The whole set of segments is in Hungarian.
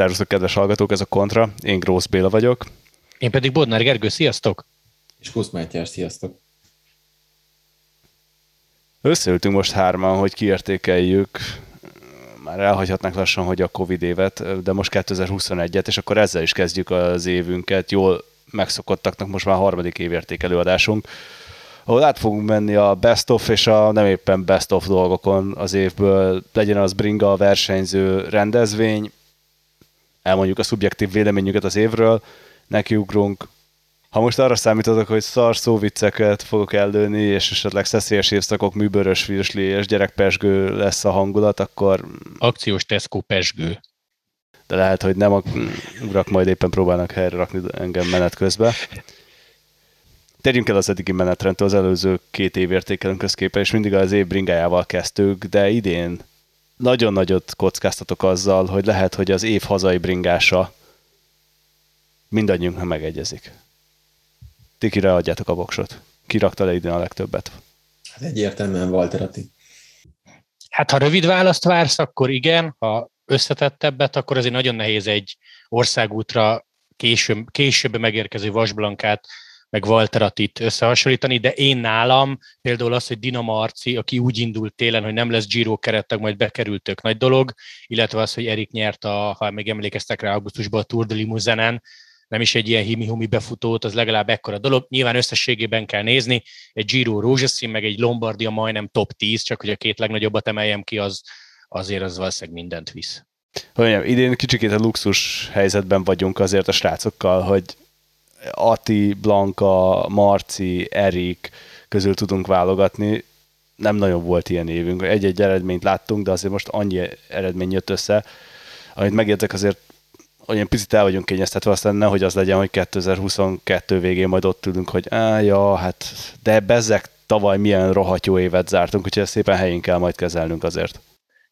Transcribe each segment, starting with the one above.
Szervusztok, kedves hallgatók, ez a Kontra. Én Grósz Béla vagyok. Én pedig Bodnár Gergő, sziasztok! És Kusz Mátyás, sziasztok! Összeültünk most hárman, hogy kiértékeljük, már elhagyhatnánk lassan, hogy a Covid évet, de most 2021-et, és akkor ezzel is kezdjük az évünket. Jól megszokottaknak most már a harmadik évértékelő adásunk, ahol át fogunk menni a best of és a nem éppen best of dolgokon az évből, legyen az bringa, a versenyző, rendezvény, elmondjuk a szubjektív véleményüket az évről, nekiugrunk. Ha most arra számítotok, hogy szar szóvicceket fogok eldőni, és esetleg szeszélyes évszakok, műbörös virsli és gyerekpesgő lesz a hangulat, akkor... Akciós Tesco pesgő. De lehet, hogy nem, a urak majd éppen próbálnak helyre rakni engem menet közben. Térjünk el az eddigi menetrendtől az előző két év értékelőnkhöz képest, és mindig az év bringájával kezdtük, de idén nagyon nagyot kockáztatok azzal, hogy lehet, hogy az év hazai bringása mindannyiunknak megegyezik. Ti kire adjátok a voksot? Ki rakta le idén a legtöbbet? Hát egyértelműen Walter Atti. Hát ha rövid választ vársz, akkor igen, ha összetettebbet, akkor azért nagyon nehéz egy országútra később, később megérkező vasblankát meg Walter Attit összehasonlítani, de én nálam például az, hogy Dina Marci, aki úgy indult télen, hogy nem lesz Giro kerettag, majd bekerült tök nagy dolog, illetve az, hogy Erik nyert, a, ha még emlékeztek rá, augusztusban a Tour de Limousin-en, nem is egy ilyen himi-humi befutót, az legalább ekkora dolog. Nyilván összességében kell nézni, egy Giro rózsaszín, meg egy Lombardia majdnem top 10, csak hogy a két legnagyobbat emeljem ki, az azért az valószínűleg mindent visz. Hogy idén kicsikét a luxus helyzetben vagyunk azért a srácokkal, hogy Ati, Blanka, Marci, Erik közül tudunk válogatni. Nem nagyon volt ilyen évünk. Egy-egy eredményt láttunk, de azért most annyi eredmény jött össze, amit megértek azért olyan picit el vagyunk kényeztetve, aztán nehogy az legyen, hogy 2022 végén majd ott ülünk, hogy á, ja, hát de bezzek tavaly milyen rohadt jó évet zártunk, úgyhogy ezt szépen helyén kell majd kezelnünk azért.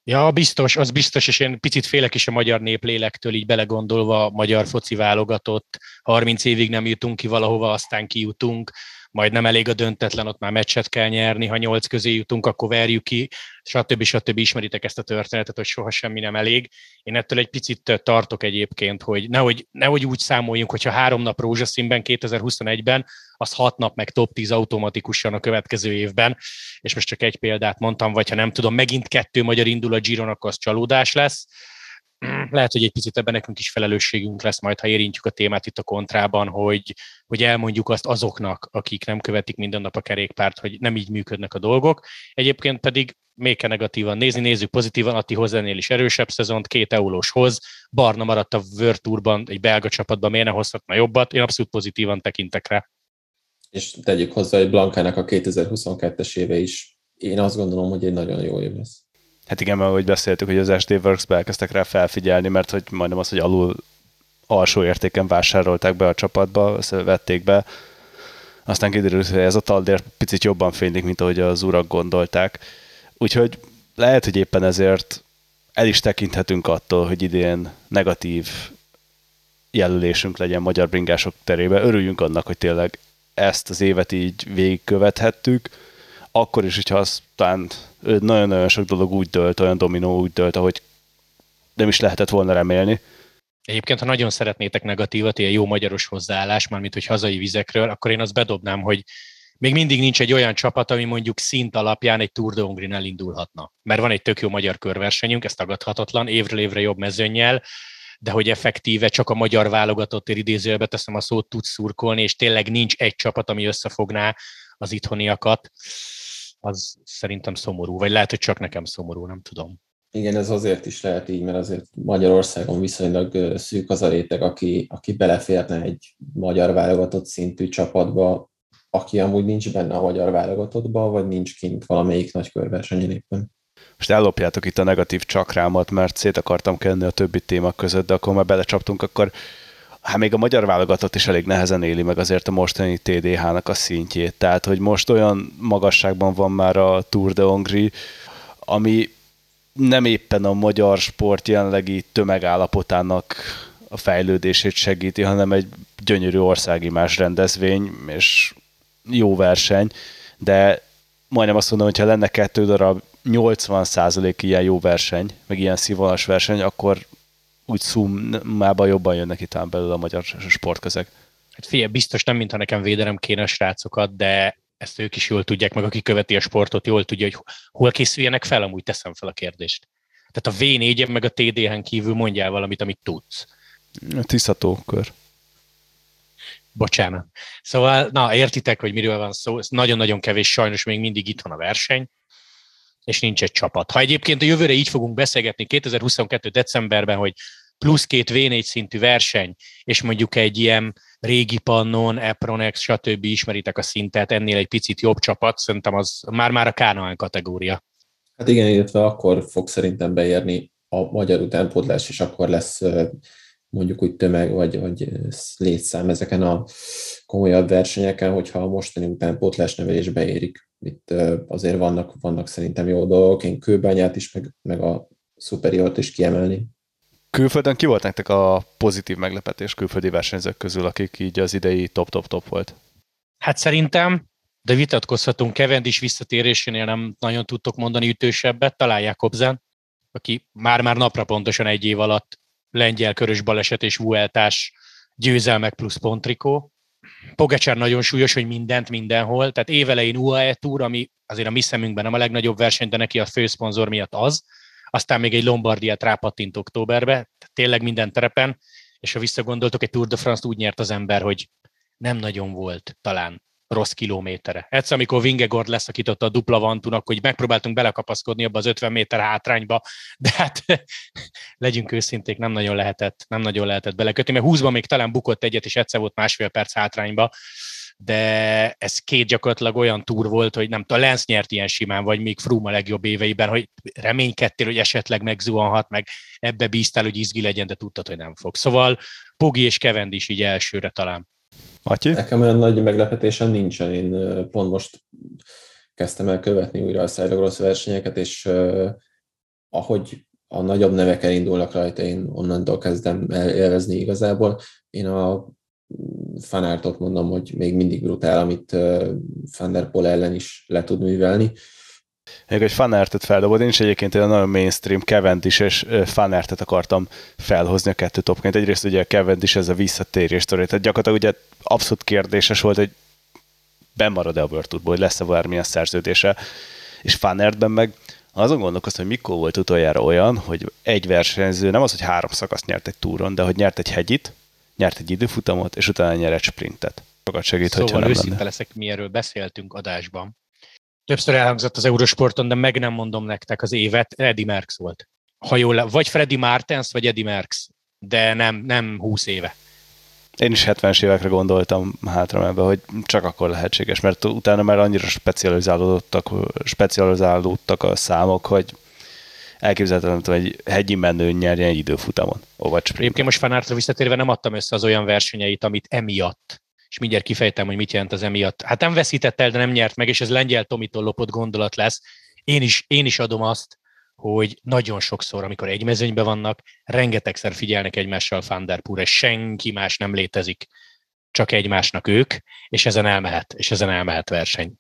Ja, biztos, az biztos, és én picit félek is a magyar néplélektől, így belegondolva a magyar foci válogatott. 30 évig nem jutunk ki valahova, aztán kijutunk majd nem elég a döntetlen, ott már meccset kell nyerni, ha nyolc közé jutunk, akkor verjük ki, stb. stb. ismeritek ezt a történetet, hogy soha semmi nem elég. Én ettől egy picit tartok egyébként, hogy nehogy, nehogy úgy számoljunk, hogyha három nap rózsaszínben 2021-ben, az hat nap meg top 10 automatikusan a következő évben, és most csak egy példát mondtam, vagy ha nem tudom, megint kettő magyar indul a Giron, akkor az csalódás lesz lehet, hogy egy picit ebben nekünk is felelősségünk lesz majd, ha érintjük a témát itt a kontrában, hogy, hogy elmondjuk azt azoknak, akik nem követik minden nap a kerékpárt, hogy nem így működnek a dolgok. Egyébként pedig még kell negatívan nézni, nézzük pozitívan, Atti hoz ennél is erősebb szezont, két eulós hoz, Barna maradt a World egy belga csapatban, miért ne hozhatna jobbat, én abszolút pozitívan tekintek rá. És tegyük hozzá, hogy Blankának a 2022-es éve is, én azt gondolom, hogy egy nagyon jó év lesz. Hát igen, mert ahogy beszéltük, hogy az SD Works-be elkezdtek rá felfigyelni, mert hogy majdnem az, hogy alul alsó értéken vásárolták be a csapatba, vették be, aztán kiderült, hogy ez a taldér picit jobban fénylik, mint ahogy az urak gondolták. Úgyhogy lehet, hogy éppen ezért el is tekinthetünk attól, hogy idén negatív jelölésünk legyen magyar bringások terébe. Örüljünk annak, hogy tényleg ezt az évet így végigkövethettük, akkor is, hogyha aztán nagyon-nagyon sok dolog úgy dölt, olyan dominó úgy dölt, ahogy nem is lehetett volna remélni. Egyébként, ha nagyon szeretnétek negatívat, ilyen jó magyaros hozzáállás, mármint hogy hazai vizekről, akkor én azt bedobnám, hogy még mindig nincs egy olyan csapat, ami mondjuk szint alapján egy Tour de Hongrin elindulhatna. Mert van egy tök jó magyar körversenyünk, ez tagadhatatlan, évről évre jobb mezőnyel, de hogy effektíve csak a magyar válogatott idézőjelbe teszem a szót, tud szurkolni, és tényleg nincs egy csapat, ami összefogná az itthoniakat az szerintem szomorú, vagy lehet, hogy csak nekem szomorú, nem tudom. Igen, ez azért is lehet így, mert azért Magyarországon viszonylag szűk az a réteg, aki, aki beleférne egy magyar válogatott szintű csapatba, aki amúgy nincs benne a magyar válogatottba, vagy nincs kint valamelyik nagy körversenyen éppen. Most ellopjátok itt a negatív csakrámat, mert szét akartam kenni a többi téma között, de akkor már belecsaptunk, akkor hát még a magyar válogatott is elég nehezen éli meg azért a mostani TDH-nak a szintjét. Tehát, hogy most olyan magasságban van már a Tour de Hongrie, ami nem éppen a magyar sport jelenlegi tömegállapotának a fejlődését segíti, hanem egy gyönyörű országimás rendezvény, és jó verseny, de majdnem azt mondom, hogy ha lenne kettő darab 80% ilyen jó verseny, meg ilyen színvonalas verseny, akkor úgy szumában jobban jön neki talán belőle a magyar sportközeg. Hát figyelj, biztos nem, mintha nekem védelem kéne a srácokat, de ezt ők is jól tudják, meg aki követi a sportot, jól tudja, hogy hol készüljenek fel, amúgy teszem fel a kérdést. Tehát a v 4 meg a TDH-n kívül mondjál valamit, amit tudsz. Tisztató kör. Bocsánat. Szóval, na, értitek, hogy miről van szó. Ez nagyon-nagyon kevés, sajnos még mindig itt van a verseny, és nincs egy csapat. Ha egyébként a jövőre így fogunk beszélgetni 2022. decemberben, hogy plusz két V4 szintű verseny, és mondjuk egy ilyen régi pannon, Epronex, stb. ismeritek a szintet, ennél egy picit jobb csapat, szerintem az már-már a Kánoán kategória. Hát igen, illetve akkor fog szerintem beérni a magyar utánpótlás, és akkor lesz mondjuk úgy tömeg vagy, vagy létszám ezeken a komolyabb versenyeken, hogyha a mostani utánpótlás nevelés beérik. Itt azért vannak, vannak szerintem jó dolgok, én kőbányát is, meg, meg a superiort is kiemelni. Külföldön ki volt nektek a pozitív meglepetés külföldi versenyzők közül, akik így az idei top-top-top volt? Hát szerintem, de vitatkozhatunk, Cavendish visszatérésénél nem nagyon tudtok mondani ütősebbet, talán Jakobsen, aki már-már napra pontosan egy év alatt lengyel körös baleset és Vueltás győzelmek plusz pontrikó. Pogacsár nagyon súlyos, hogy mindent mindenhol, tehát évelején UAE Tour, ami azért a mi szemünkben nem a legnagyobb verseny, de neki a főszponzor miatt az, aztán még egy Lombardiát rápattint októberbe, tényleg minden terepen, és ha visszagondoltok, egy Tour de France-t úgy nyert az ember, hogy nem nagyon volt talán rossz kilométere. Egyszer, amikor Vingegord leszakította a dupla vantunak, hogy megpróbáltunk belekapaszkodni abba az 50 méter hátrányba, de hát legyünk őszinték, nem nagyon lehetett, nem nagyon lehetett belekötni, mert 20 még talán bukott egyet, és egyszer volt másfél perc hátrányba, de ez két gyakorlatilag olyan túr volt, hogy nem tudom, Lenz nyert ilyen simán, vagy még Froome a legjobb éveiben, hogy reménykedtél, hogy esetleg megzuhanhat, meg ebbe bíztál, hogy izgi legyen, de tudtad, hogy nem fog. Szóval Pogi és Kevend is így elsőre talán. Matyi? Nekem olyan nagy meglepetésem nincsen. Én pont most kezdtem el követni újra a Cyclocross versenyeket, és ahogy a nagyobb nevek elindulnak rajta, én onnantól kezdem élvezni igazából. Én a fanártot mondom, hogy még mindig brutál, amit Van der ellen is le tud művelni. Még egy fanártet feldobod, én is egyébként egy nagyon mainstream Cavendish és fanártet akartam felhozni a kettő topként. Egyrészt ugye a Cavendish ez a visszatérés sztori, tehát gyakorlatilag ugye abszolút kérdéses volt, hogy bemarad-e a World Tourból, hogy lesz-e bármilyen szerződése, és Fanertben meg azon gondolkoztam, hogy mikor volt utoljára olyan, hogy egy versenyző nem az, hogy három szakaszt nyert egy túron, de hogy nyert egy hegyit, nyert egy időfutamot, és utána nyer egy sprintet. Sokat segít, szóval hogyha nem őszinte lenne. leszek, mi erről beszéltünk adásban. Többször elhangzott az Eurosporton, de meg nem mondom nektek az évet, Eddie Merckx volt. Ha jól le, vagy Freddy Martens, vagy Eddie Merckx, de nem, nem 20 éve. Én is 70-es évekre gondoltam hátra ebbe, hogy csak akkor lehetséges, mert utána már annyira specializálódtak, specializálódtak a számok, hogy elképzelhetetlen, hogy egy hegyi menő nyerjen egy időfutamon. Vagy Egyébként most Fanártra visszatérve nem adtam össze az olyan versenyeit, amit emiatt és mindjárt kifejtem, hogy mit jelent az emiatt. Hát nem veszített el, de nem nyert meg, és ez lengyel Tomitól lopott gondolat lesz. Én is, én is adom azt, hogy nagyon sokszor, amikor egy mezőnyben vannak, rengetegszer figyelnek egymással Fanderpúr, és senki más nem létezik, csak egymásnak ők, és ezen elmehet, és ezen elmehet verseny.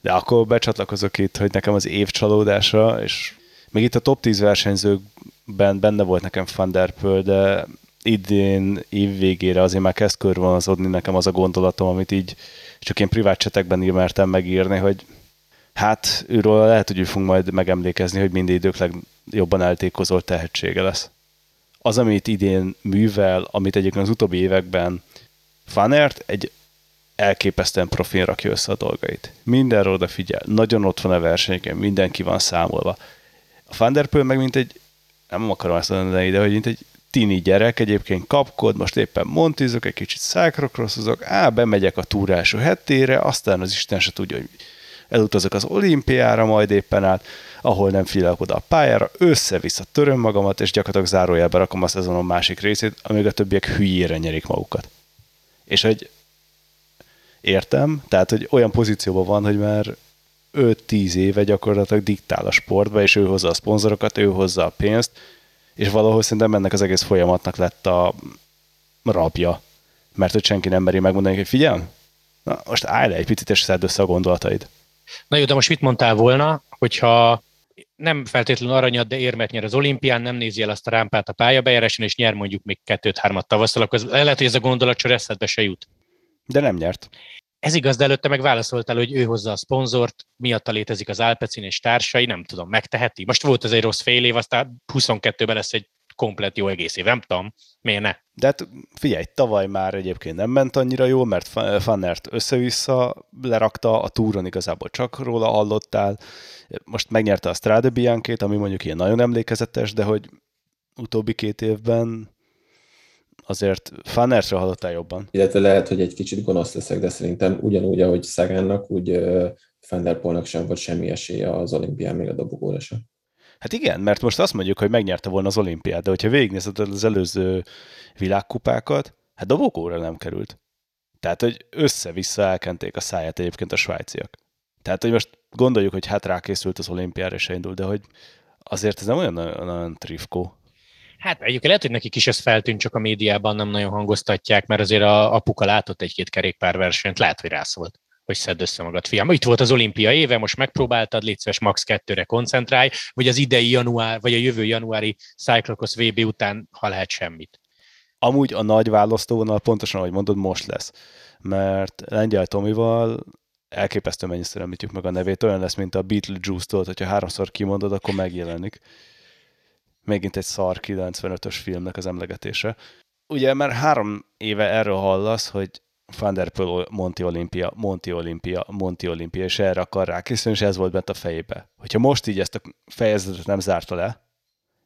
De akkor becsatlakozok itt, hogy nekem az év csalódása, és még itt a top 10 versenyzőkben benne volt nekem Van de idén év végére azért már kezd körvonalazódni nekem az a gondolatom, amit így csak én privát csetekben mertem megírni, hogy hát őről lehet, hogy úgy fogunk majd megemlékezni, hogy minden idők legjobban eltékozolt tehetsége lesz. Az, amit idén művel, amit egyébként az utóbbi években Fanert egy elképesztően profin rakja össze a dolgait. Mindenről odafigyel, nagyon ott van a versenyeken, mindenki van számolva. A Van meg mint egy, nem akarom ezt mondani ide, hogy mint egy tini gyerek, egyébként kapkod, most éppen montizok, egy kicsit szákrokrosszozok, á, bemegyek a túrású hetére, aztán az Isten se tudja, hogy elutazok az olimpiára majd éppen át, ahol nem figyelek oda a pályára, össze-vissza töröm magamat, és gyakorlatilag zárójelbe rakom a szezonon másik részét, amíg a többiek hülyére nyerik magukat. És hogy értem, tehát hogy olyan pozícióban van, hogy már 5-10 éve gyakorlatilag diktál a sportba, és ő hozza a szponzorokat, ő hozza a pénzt, és valahol szerintem ennek az egész folyamatnak lett a rabja, mert hogy senki nem meri megmondani, hogy figyelj, na most állj le egy picit, és szedd össze a gondolataid. Na jó, de most mit mondtál volna, hogyha nem feltétlenül aranyat, de érmet nyer az olimpián, nem nézi el azt a rámpát a pályabejáráson, és nyer mondjuk még kettőt-hármat tavasszal, akkor lehet, hogy ez a gondolatsor eszedbe se jut. De nem nyert. Ez igaz, de előtte meg válaszoltál, hogy ő hozza a szponzort, miatta létezik az Alpecin és társai, nem tudom, megteheti. Most volt ez egy rossz fél év, aztán 22-ben lesz egy komplet jó egész év, nem tudom, miért ne? De hát figyelj, tavaly már egyébként nem ment annyira jól, mert Fannert össze-vissza lerakta, a túron igazából csak róla hallottál, most megnyerte a Strade Bianchét, ami mondjuk ilyen nagyon emlékezetes, de hogy utóbbi két évben azért Fannertre hallottál jobban. Illetve lehet, hogy egy kicsit gonosz leszek, de szerintem ugyanúgy, ahogy Szagánnak, úgy Fenderpolnak sem volt semmi esélye az olimpián, még a dobogóra sem. Hát igen, mert most azt mondjuk, hogy megnyerte volna az olimpiát, de hogyha végignézed az előző világkupákat, hát dobogóra nem került. Tehát, hogy össze-vissza elkenték a száját egyébként a svájciak. Tehát, hogy most gondoljuk, hogy hát rákészült az olimpiára és indul, de hogy azért ez nem olyan nagyon trifkó. Hát egyébként lehet, hogy nekik is ez feltűnt, csak a médiában nem nagyon hangoztatják, mert azért a apuka látott egy-két kerékpárversenyt, lehet, hogy rászólt hogy szedd össze magad, fiam. Itt volt az olimpia éve, most megpróbáltad, légy szíves, max. kettőre koncentrálj, vagy az idei január, vagy a jövő januári Cyclocross VB után, ha lehet semmit. Amúgy a nagy választóvonal pontosan, ahogy mondod, most lesz. Mert Lengyel Tomival elképesztő mennyiszer említjük meg a nevét, olyan lesz, mint a Beetlejuice-tól, hogyha háromszor kimondod, akkor megjelenik. Megint egy szar 95-ös filmnek az emlegetése. Ugye már három éve erről hallasz, hogy Van der Poel Monti Olimpia, Monti Olimpia, Monti Olimpia, és erre akar rákészülni, és ez volt bent a fejébe. Hogyha most így ezt a fejezetet nem zárta le,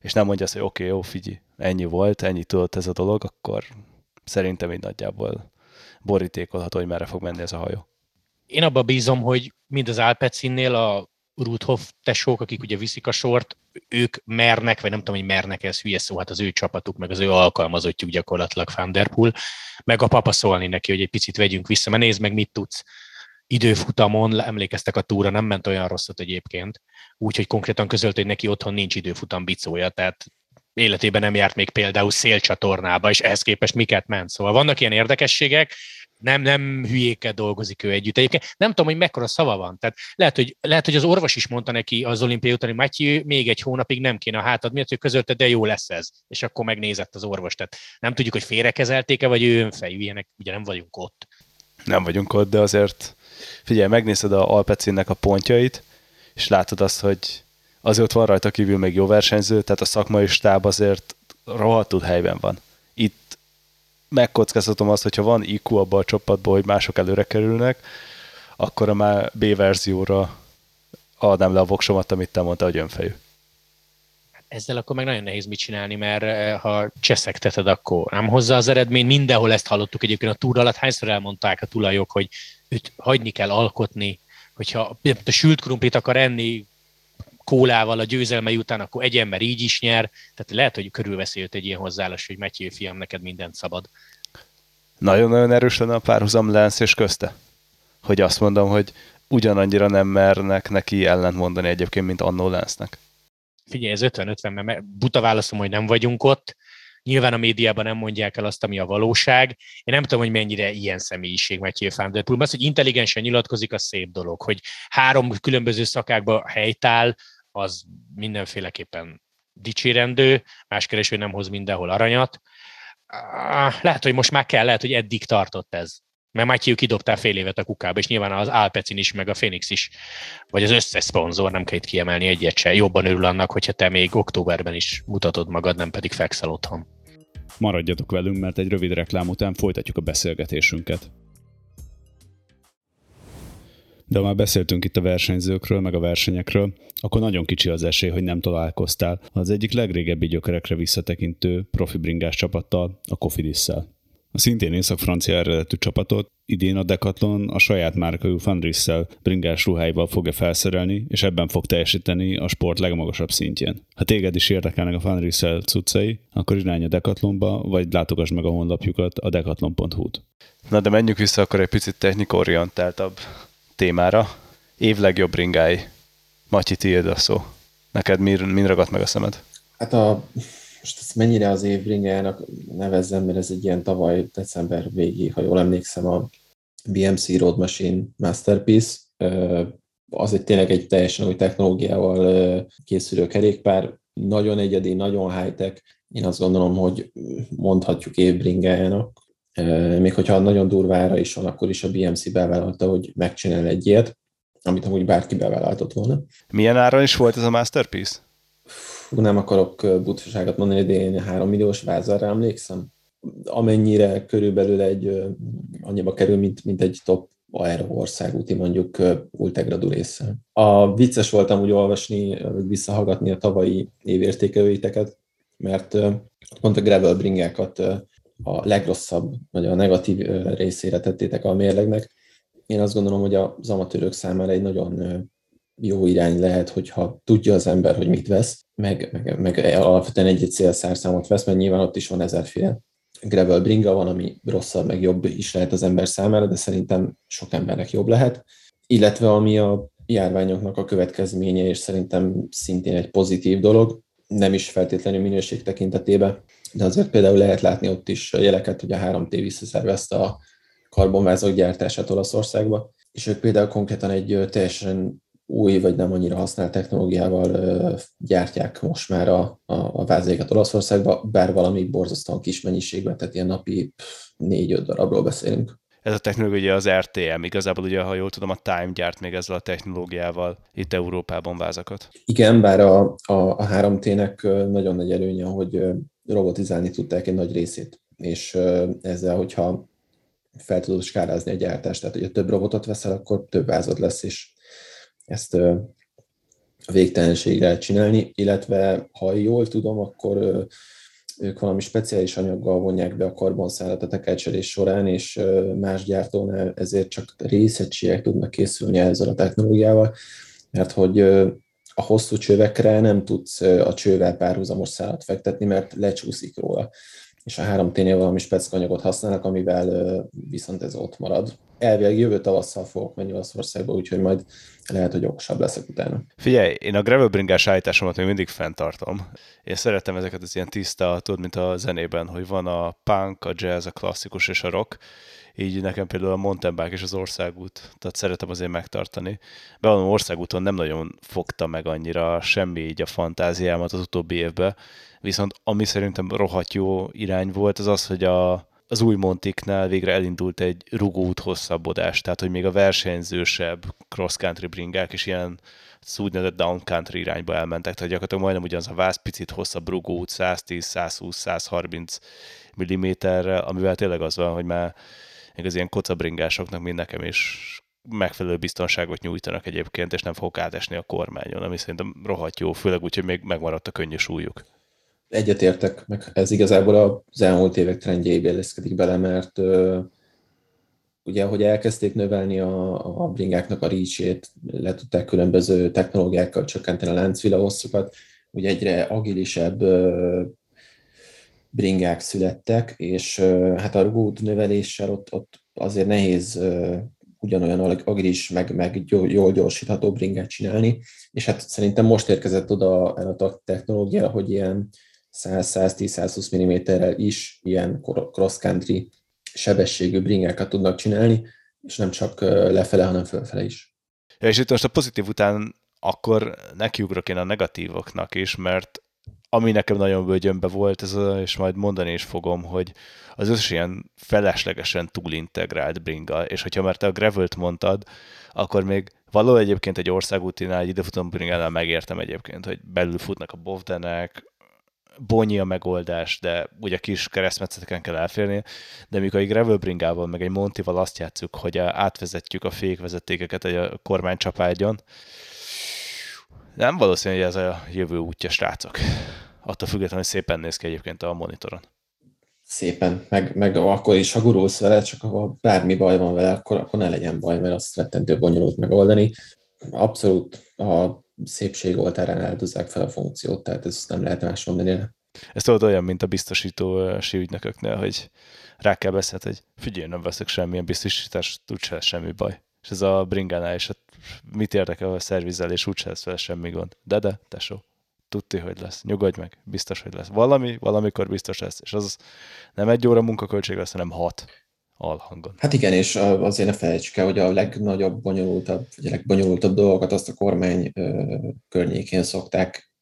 és nem mondja azt, hogy oké, okay, jó, figyelj, ennyi volt, ennyi tudott ez a dolog, akkor szerintem így nagyjából borítékolható, hogy merre fog menni ez a hajó. Én abba bízom, hogy mind az Alpecinnél a Rudhoff tesók, akik ugye viszik a sort, ők mernek, vagy nem tudom, hogy mernek ez hülye szó, hát az ő csapatuk, meg az ő alkalmazottjuk gyakorlatilag Van Der Poel, meg a papa szólni neki, hogy egy picit vegyünk vissza, mert nézd meg, mit tudsz. Időfutamon, emlékeztek a túra, nem ment olyan rosszat egyébként, úgyhogy konkrétan közölt, hogy neki otthon nincs időfutam bicója, tehát életében nem járt még például szélcsatornába, és ehhez képest miket ment. Szóval vannak ilyen érdekességek, nem, nem hülyékkel dolgozik ő együtt. Egyébként nem tudom, hogy mekkora szava van. Tehát lehet, hogy, lehet, hogy az orvos is mondta neki az olimpiai után, hogy Matyi, még egy hónapig nem kéne a hátad miatt, hogy közölte, de jó lesz ez. És akkor megnézett az orvos. Tehát nem tudjuk, hogy félrekezelték-e, vagy ő önfejű, ilyenek, ugye nem vagyunk ott. Nem vagyunk ott, de azért figyelj, megnézed a Alpecinnek a pontjait, és látod azt, hogy azért van rajta kívül még jó versenyző, tehát a szakmai stáb azért rohadtul helyben van. Megkockáztatom azt, hogyha van IQ abban a csapatban, hogy mások előre kerülnek, akkor a már B verzióra adnám le a voksomat, amit te mondta, hogy önfejű. Ezzel akkor meg nagyon nehéz mit csinálni, mert eh, ha cseszegteted, akkor nem hozza az eredmény. Mindenhol ezt hallottuk egyébként a túr alatt. Hányszor elmondták a tulajok, hogy őt hagyni kell alkotni, hogyha a sült krumplit akar enni kólával a győzelmei után, akkor egy ember így is nyer. Tehát lehet, hogy körülveszi őt egy ilyen hozzáállás, hogy Matthew fiam, neked mindent szabad. Nagyon-nagyon erős lenne a párhuzam Lance és közte. Hogy azt mondom, hogy ugyanannyira nem mernek neki ellent mondani egyébként, mint annó Lance-nek. Figyelj, ez 50-50, mert buta válaszom, hogy nem vagyunk ott. Nyilván a médiában nem mondják el azt, ami a valóság. Én nem tudom, hogy mennyire ilyen személyiség Matthew Van Der Poel. Az, hogy intelligensen nyilatkozik, az szép dolog. Hogy három különböző szakákba helytál, az mindenféleképpen dicsérendő, más kereső nem hoz mindenhol aranyat. Lehet, hogy most már kell, lehet, hogy eddig tartott ez. Mert Matthew kidobtál fél évet a kukába, és nyilván az Alpecin is, meg a Phoenix is, vagy az összes szponzor, nem kell itt kiemelni egyet se. Jobban örül annak, hogyha te még októberben is mutatod magad, nem pedig fekszel otthon. Maradjatok velünk, mert egy rövid reklám után folytatjuk a beszélgetésünket. De már beszéltünk itt a versenyzőkről, meg a versenyekről, akkor nagyon kicsi az esély, hogy nem találkoztál az egyik legrégebbi gyökerekre visszatekintő profi bringás csapattal, a Cofidis-szel. A szintén észak-francia eredetű csapatot idén a Decathlon a saját márkajú Fandrisszel bringás ruháival fogja felszerelni, és ebben fog teljesíteni a sport legmagasabb szintjén. Ha téged is érdekelnek a Fandrisszel cuccai, akkor irány a Decathlonba, vagy látogass meg a honlapjukat a decathlon.hu-t. Na de menjünk vissza akkor egy picit technikorientáltabb témára. Év legjobb ringái. Matyi, tiéd a szó. Neked mi, mi ragadt meg a szemed? Hát a, most ezt mennyire az év ringájának nevezzem, mert ez egy ilyen tavaly december végé, ha jól emlékszem, a BMC Road Machine Masterpiece. az egy tényleg egy teljesen új technológiával készülő kerékpár, nagyon egyedi, nagyon high-tech. Én azt gondolom, hogy mondhatjuk évbringájának. Még hogyha nagyon durvára is van, akkor is a BMC bevállalta, hogy megcsinál egy ilyet, amit amúgy bárki bevállaltott volna. Milyen áron is volt ez a Masterpiece? Fú, nem akarok butaságot mondani, de én 3 milliós vázarra emlékszem. Amennyire körülbelül egy annyiba kerül, mint, mint egy top aero országúti mondjuk ultegradu része. A vicces voltam úgy olvasni, visszahallgatni a tavalyi évértékelőiteket, mert pont a gravel bringákat a legrosszabb, vagy a negatív részére tettétek a mérlegnek. Én azt gondolom, hogy az amatőrök számára egy nagyon jó irány lehet, hogyha tudja az ember, hogy mit vesz, meg, meg, meg alapvetően egy-egy célszárszámot vesz, mert nyilván ott is van ezerféle gravel bringa van, ami rosszabb, meg jobb is lehet az ember számára, de szerintem sok embernek jobb lehet. Illetve ami a járványoknak a következménye, és szerintem szintén egy pozitív dolog, nem is feltétlenül minőség tekintetében, de azért például lehet látni ott is jeleket, hogy a 3T visszaszervezte a karbonvázok gyártását Olaszországba, és ők például konkrétan egy teljesen új vagy nem annyira használt technológiával gyártják most már a, a, a vázéket Olaszországba, bár valami borzasztóan kis mennyiségben, tehát ilyen napi 4-5 darabról beszélünk. Ez a technológia az RTM, igazából ugye, ha jól tudom, a Time gyárt még ezzel a technológiával itt Európában vázakat. Igen, bár a, a, a 3T-nek nagyon nagy előnye, hogy robotizálni tudták egy nagy részét, és ezzel, hogyha fel tudod skálázni a gyártást, tehát hogyha több robotot veszel, akkor több vázad lesz, és ezt a végtelenségre csinálni, illetve ha jól tudom, akkor ők valami speciális anyaggal vonják be a karbonszálat a tekercselés során, és más gyártónál ezért csak részegységek tudnak készülni ezzel a technológiával, mert hogy a hosszú csövekre nem tudsz a csővel párhuzamos szálat fektetni, mert lecsúszik róla és a három tényleg valami speckanyagot használnak, amivel viszont ez ott marad. Elvileg jövő tavasszal fogok menni Olaszországba, úgyhogy majd lehet, hogy okosabb leszek utána. Figyelj, én a gravelbringás állításomat még mindig fenntartom. Én szeretem ezeket az ilyen tiszta, tudod, mint a zenében, hogy van a punk, a jazz, a klasszikus és a rock, így nekem például a mountain bike és az országút, tehát szeretem azért megtartani. Bevallom, országúton nem nagyon fogta meg annyira semmi így a fantáziámat az utóbbi évben, viszont ami szerintem rohadt jó irány volt, az az, hogy a, az új Montiknál végre elindult egy rugóút hosszabbodás, tehát hogy még a versenyzősebb cross-country bringák is ilyen úgynevezett down country irányba elmentek, tehát gyakorlatilag majdnem ugyanaz a váz, picit hosszabb rugóút, 110, 120, 130 mm-rel, amivel tényleg az van, hogy már az ilyen kocabringásoknak, mind nekem is megfelelő biztonságot nyújtanak egyébként, és nem fogok átesni a kormányon, ami szerintem rohadt jó, főleg úgy, hogy még megmaradt a könnyű súlyuk. Egyetértek, meg ez igazából az elmúlt évek trendjeibe illeszkedik bele, mert ugye, hogy elkezdték növelni a, a bringáknak a reach le tudták különböző technológiákkal csökkenteni a láncvila hosszukat, ugye egyre agilisebb bringák születtek, és hát a rugót növeléssel ott, ott azért nehéz ugyanolyan agilis, meg, meg jól gyorsítható bringát csinálni, és hát szerintem most érkezett oda a technológia, hogy ilyen 100-110-120 mm-rel is ilyen cross-country sebességű bringákat tudnak csinálni, és nem csak lefele, hanem fölfele is. Ja, és itt most a pozitív után akkor nekiugrok én a negatívoknak is, mert ami nekem nagyon bőgyönbe volt, ez a, és majd mondani is fogom, hogy az összes ilyen feleslegesen túlintegrált bringa, és hogyha már te a Gravelt mondtad, akkor még való egyébként egy országútinál, egy idefutom bringánál megértem egyébként, hogy belül futnak a bovdenek, bonyi a megoldás, de ugye kis keresztmetszeteken kell elférni, de mikor egy gravel bringával, meg egy Montival azt játszuk, hogy átvezetjük a fékvezetékeket a kormánycsapágyon, nem valószínű, hogy ez a jövő útja, srácok. Attól függetlenül, hogy szépen néz ki egyébként a monitoron. Szépen, meg, meg akkor is, ha gurulsz vele, csak ha bármi baj van vele, akkor, akkor ne legyen baj, mert azt rettentő bonyolult megoldani. Abszolút a szépség oltárán áldozzák fel a funkciót, tehát ezt nem lehet más mondani. Ez tudod olyan, mint a biztosító ügynököknél, hogy rá kell beszélni, hogy figyelj, nem veszek semmilyen biztosítást, úgyse semmi baj. És ez a bringánál is, hát mit érdekel a szervizelés, úgyse lesz vele semmi gond. De, de, tesó, tudti, hogy lesz. Nyugodj meg, biztos, hogy lesz. Valami, valamikor biztos lesz. És az nem egy óra munkaköltség lesz, hanem hat. Alhangon. Hát igen, és azért ne felejtsük el, hogy a legnagyobb, bonyolultabb, vagy a legbonyolultabb dolgokat azt a kormány környékén szokták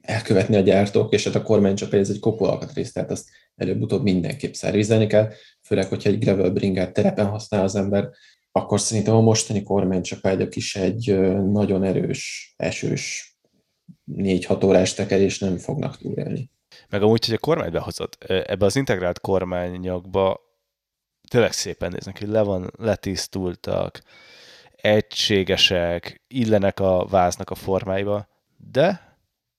elkövetni a gyártók, és hát a kormány csak ez egy kopó alkatrészt, tehát azt előbb-utóbb mindenképp szervizelni kell, főleg, hogyha egy gravel bringát terepen használ az ember, akkor szerintem a mostani kormánycsapágyak is egy nagyon erős, esős 4-6 órás tekerés nem fognak túlélni. Meg amúgy, hogy a kormány behozott, ebbe az integrált kormányokba tényleg szépen néznek, hogy le van, letisztultak, egységesek, illenek a váznak a formáiba, de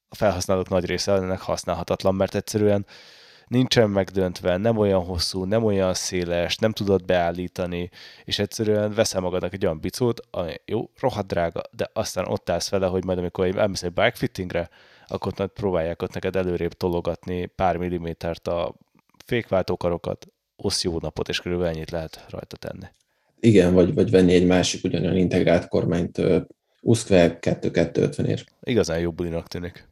a felhasználók nagy része ennek használhatatlan, mert egyszerűen nincsen megdöntve, nem olyan hosszú, nem olyan széles, nem tudod beállítani, és egyszerűen veszel magadnak egy olyan bicót, ami jó, rohadt drága, de aztán ott állsz vele, hogy majd amikor elmész egy bike fittingre, akkor próbálják ott neked előrébb tologatni pár millimétert a fékváltókarokat, osz jó napot, és körülbelül ennyit lehet rajta tenni. Igen, vagy, vagy venni egy másik ugyanolyan integrált kormányt Uszkve 2-250 ér. Igazán jobb bulinak tűnik.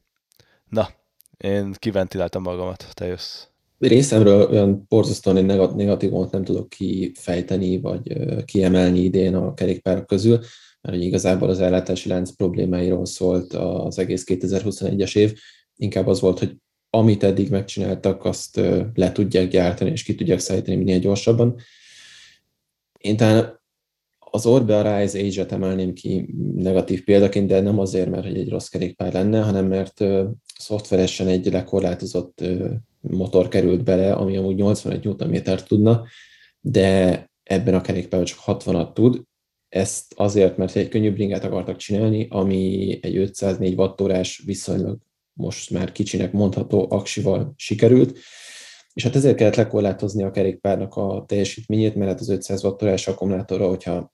Na, én kiventiláltam magamat, te jössz. Részemről olyan borzasztóan negatívumot nem tudok kifejteni, vagy kiemelni idén a kerékpárok közül, mert igazából az ellátási lánc problémáiról szólt az egész 2021-es év. Inkább az volt, hogy amit eddig megcsináltak, azt le tudják gyártani, és ki tudják szállítani minél gyorsabban. Én talán az Orbe Rise Age-et emelném ki negatív példaként, de nem azért, mert egy rossz kerékpár lenne, hanem mert szoftveresen egy lekorlátozott motor került bele, ami amúgy 81 Nm tudna, de ebben a kerékpárban csak 60-at tud. Ezt azért, mert egy könnyű bringát akartak csinálni, ami egy 504 wattórás viszonylag most már kicsinek mondható aksival sikerült, és hát ezért kellett lekorlátozni a kerékpárnak a teljesítményét, mert hát az 500 wattórás akkumulátorra, hogyha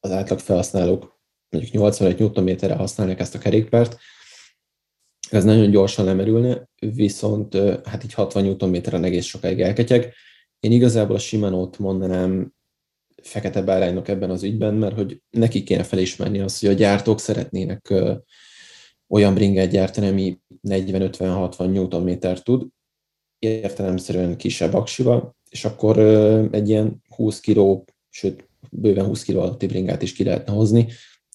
az átlag felhasználók mondjuk 85 Nm-re használnak ezt a kerékpárt, ez nagyon gyorsan lemerülne, viszont hát így 60 Nm-en egész sokáig elketyeg. Én igazából a Shimano-t mondanám fekete báránynak ebben az ügyben, mert hogy neki kéne felismerni azt, hogy a gyártók szeretnének olyan bringát gyártani, ami 40-50-60 Nm tud, értelemszerűen kisebb aksival, és akkor egy ilyen 20 kg, sőt bőven 20 kg alatti bringát is ki lehetne hozni.